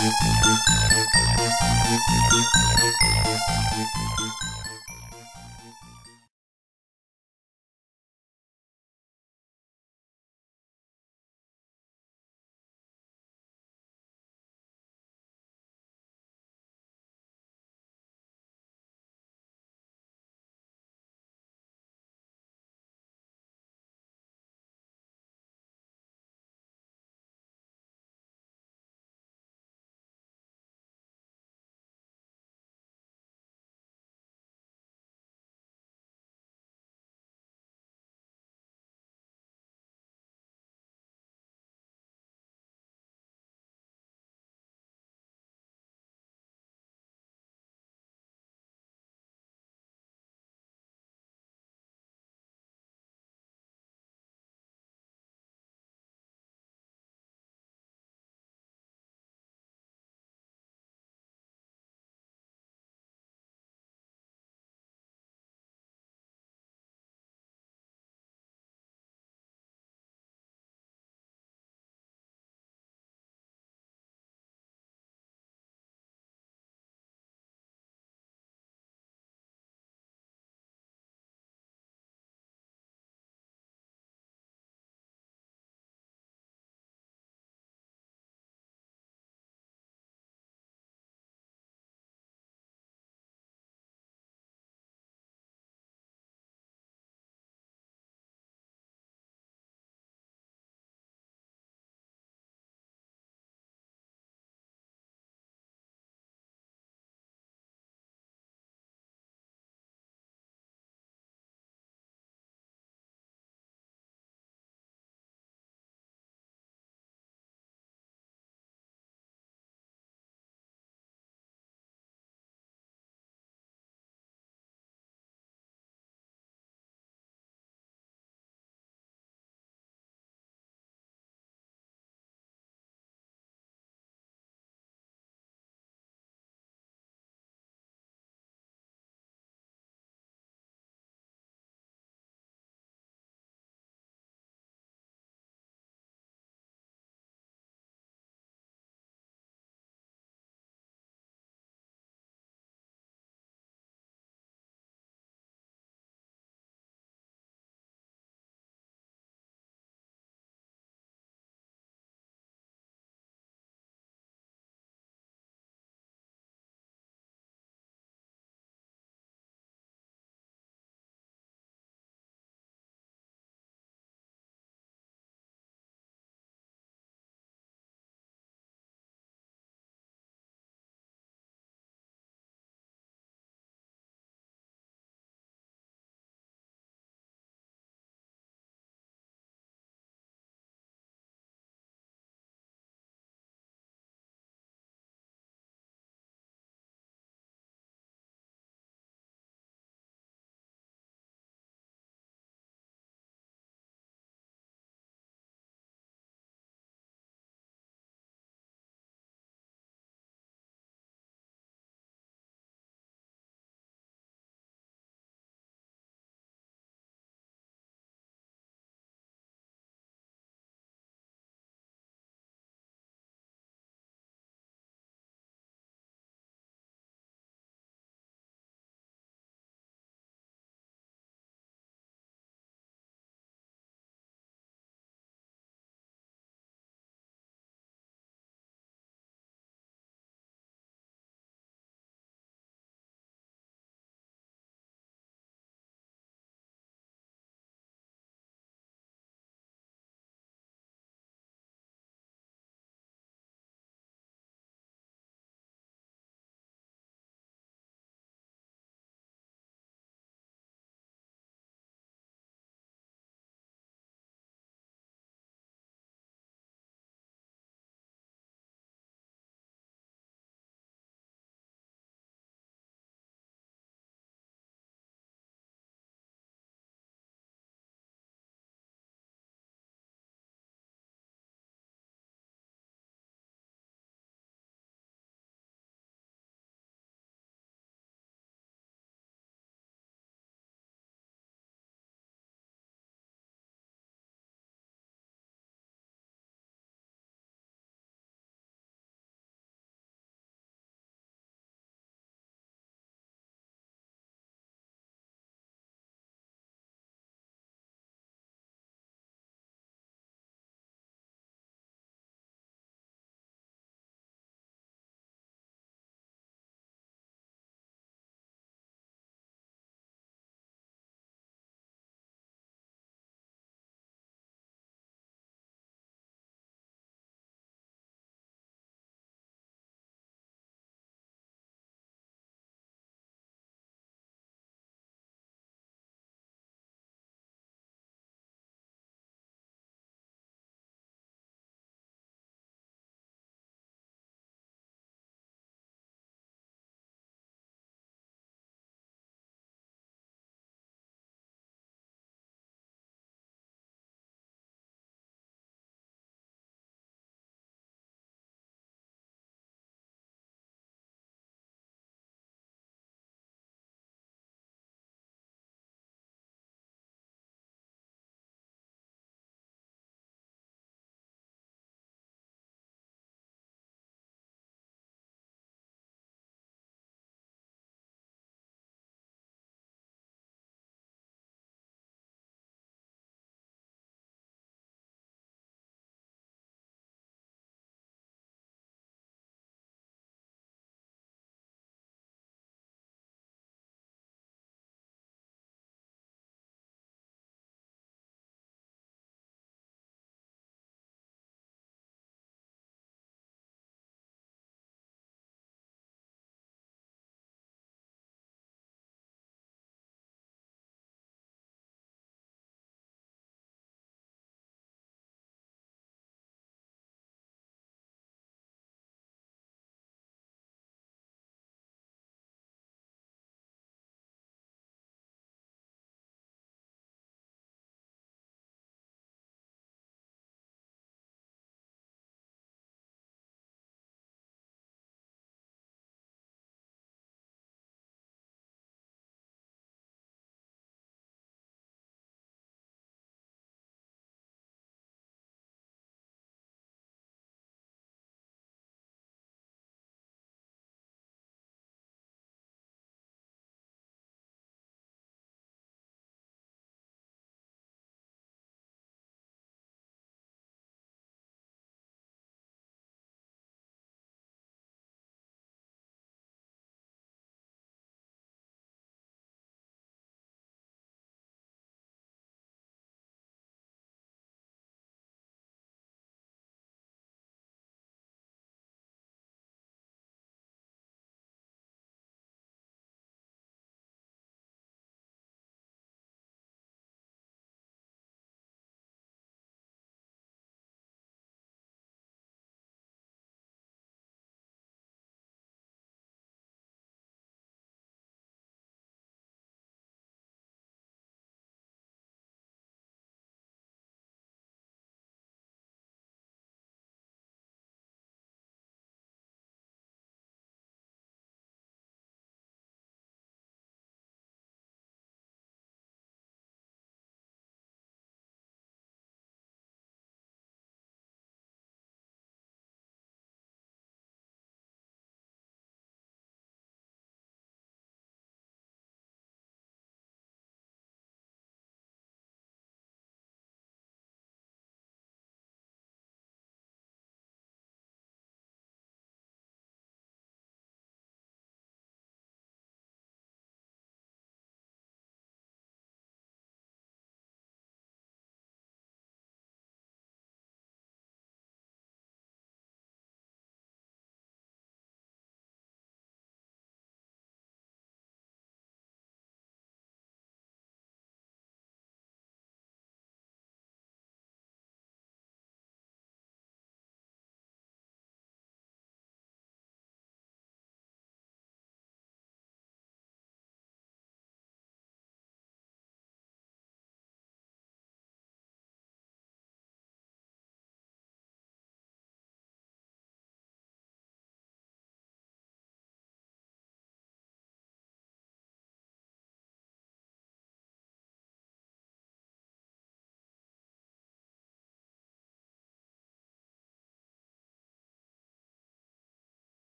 Thank you.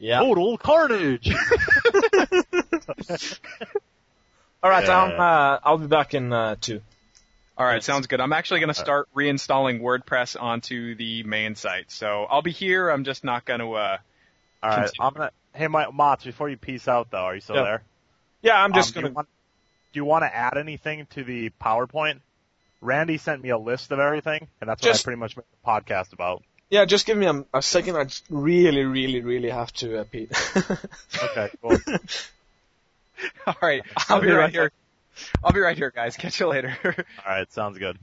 Yeah. Total carnage. [LAUGHS] All right, Yeah, um, uh, I'll be back in uh, two. All right, sounds good. I'm actually going to start reinstalling WordPress onto the main site. So I'll be here. I'm just not going to. Uh, All right, Continue. I'm gonna. Hey, my Mots, before you peace out though, are you still Yeah. there? Yeah, I'm just Um, gonna. you want, do you want to add anything to the PowerPoint? Randy sent me a list of everything, and that's what I pretty much made the podcast about. Yeah, just give me a, a second. I really, really, really have to uh, pee. [LAUGHS] Okay, cool. all right, I'll, be right here. I'll be right here, guys. Catch you later. [LAUGHS] All right, sounds good.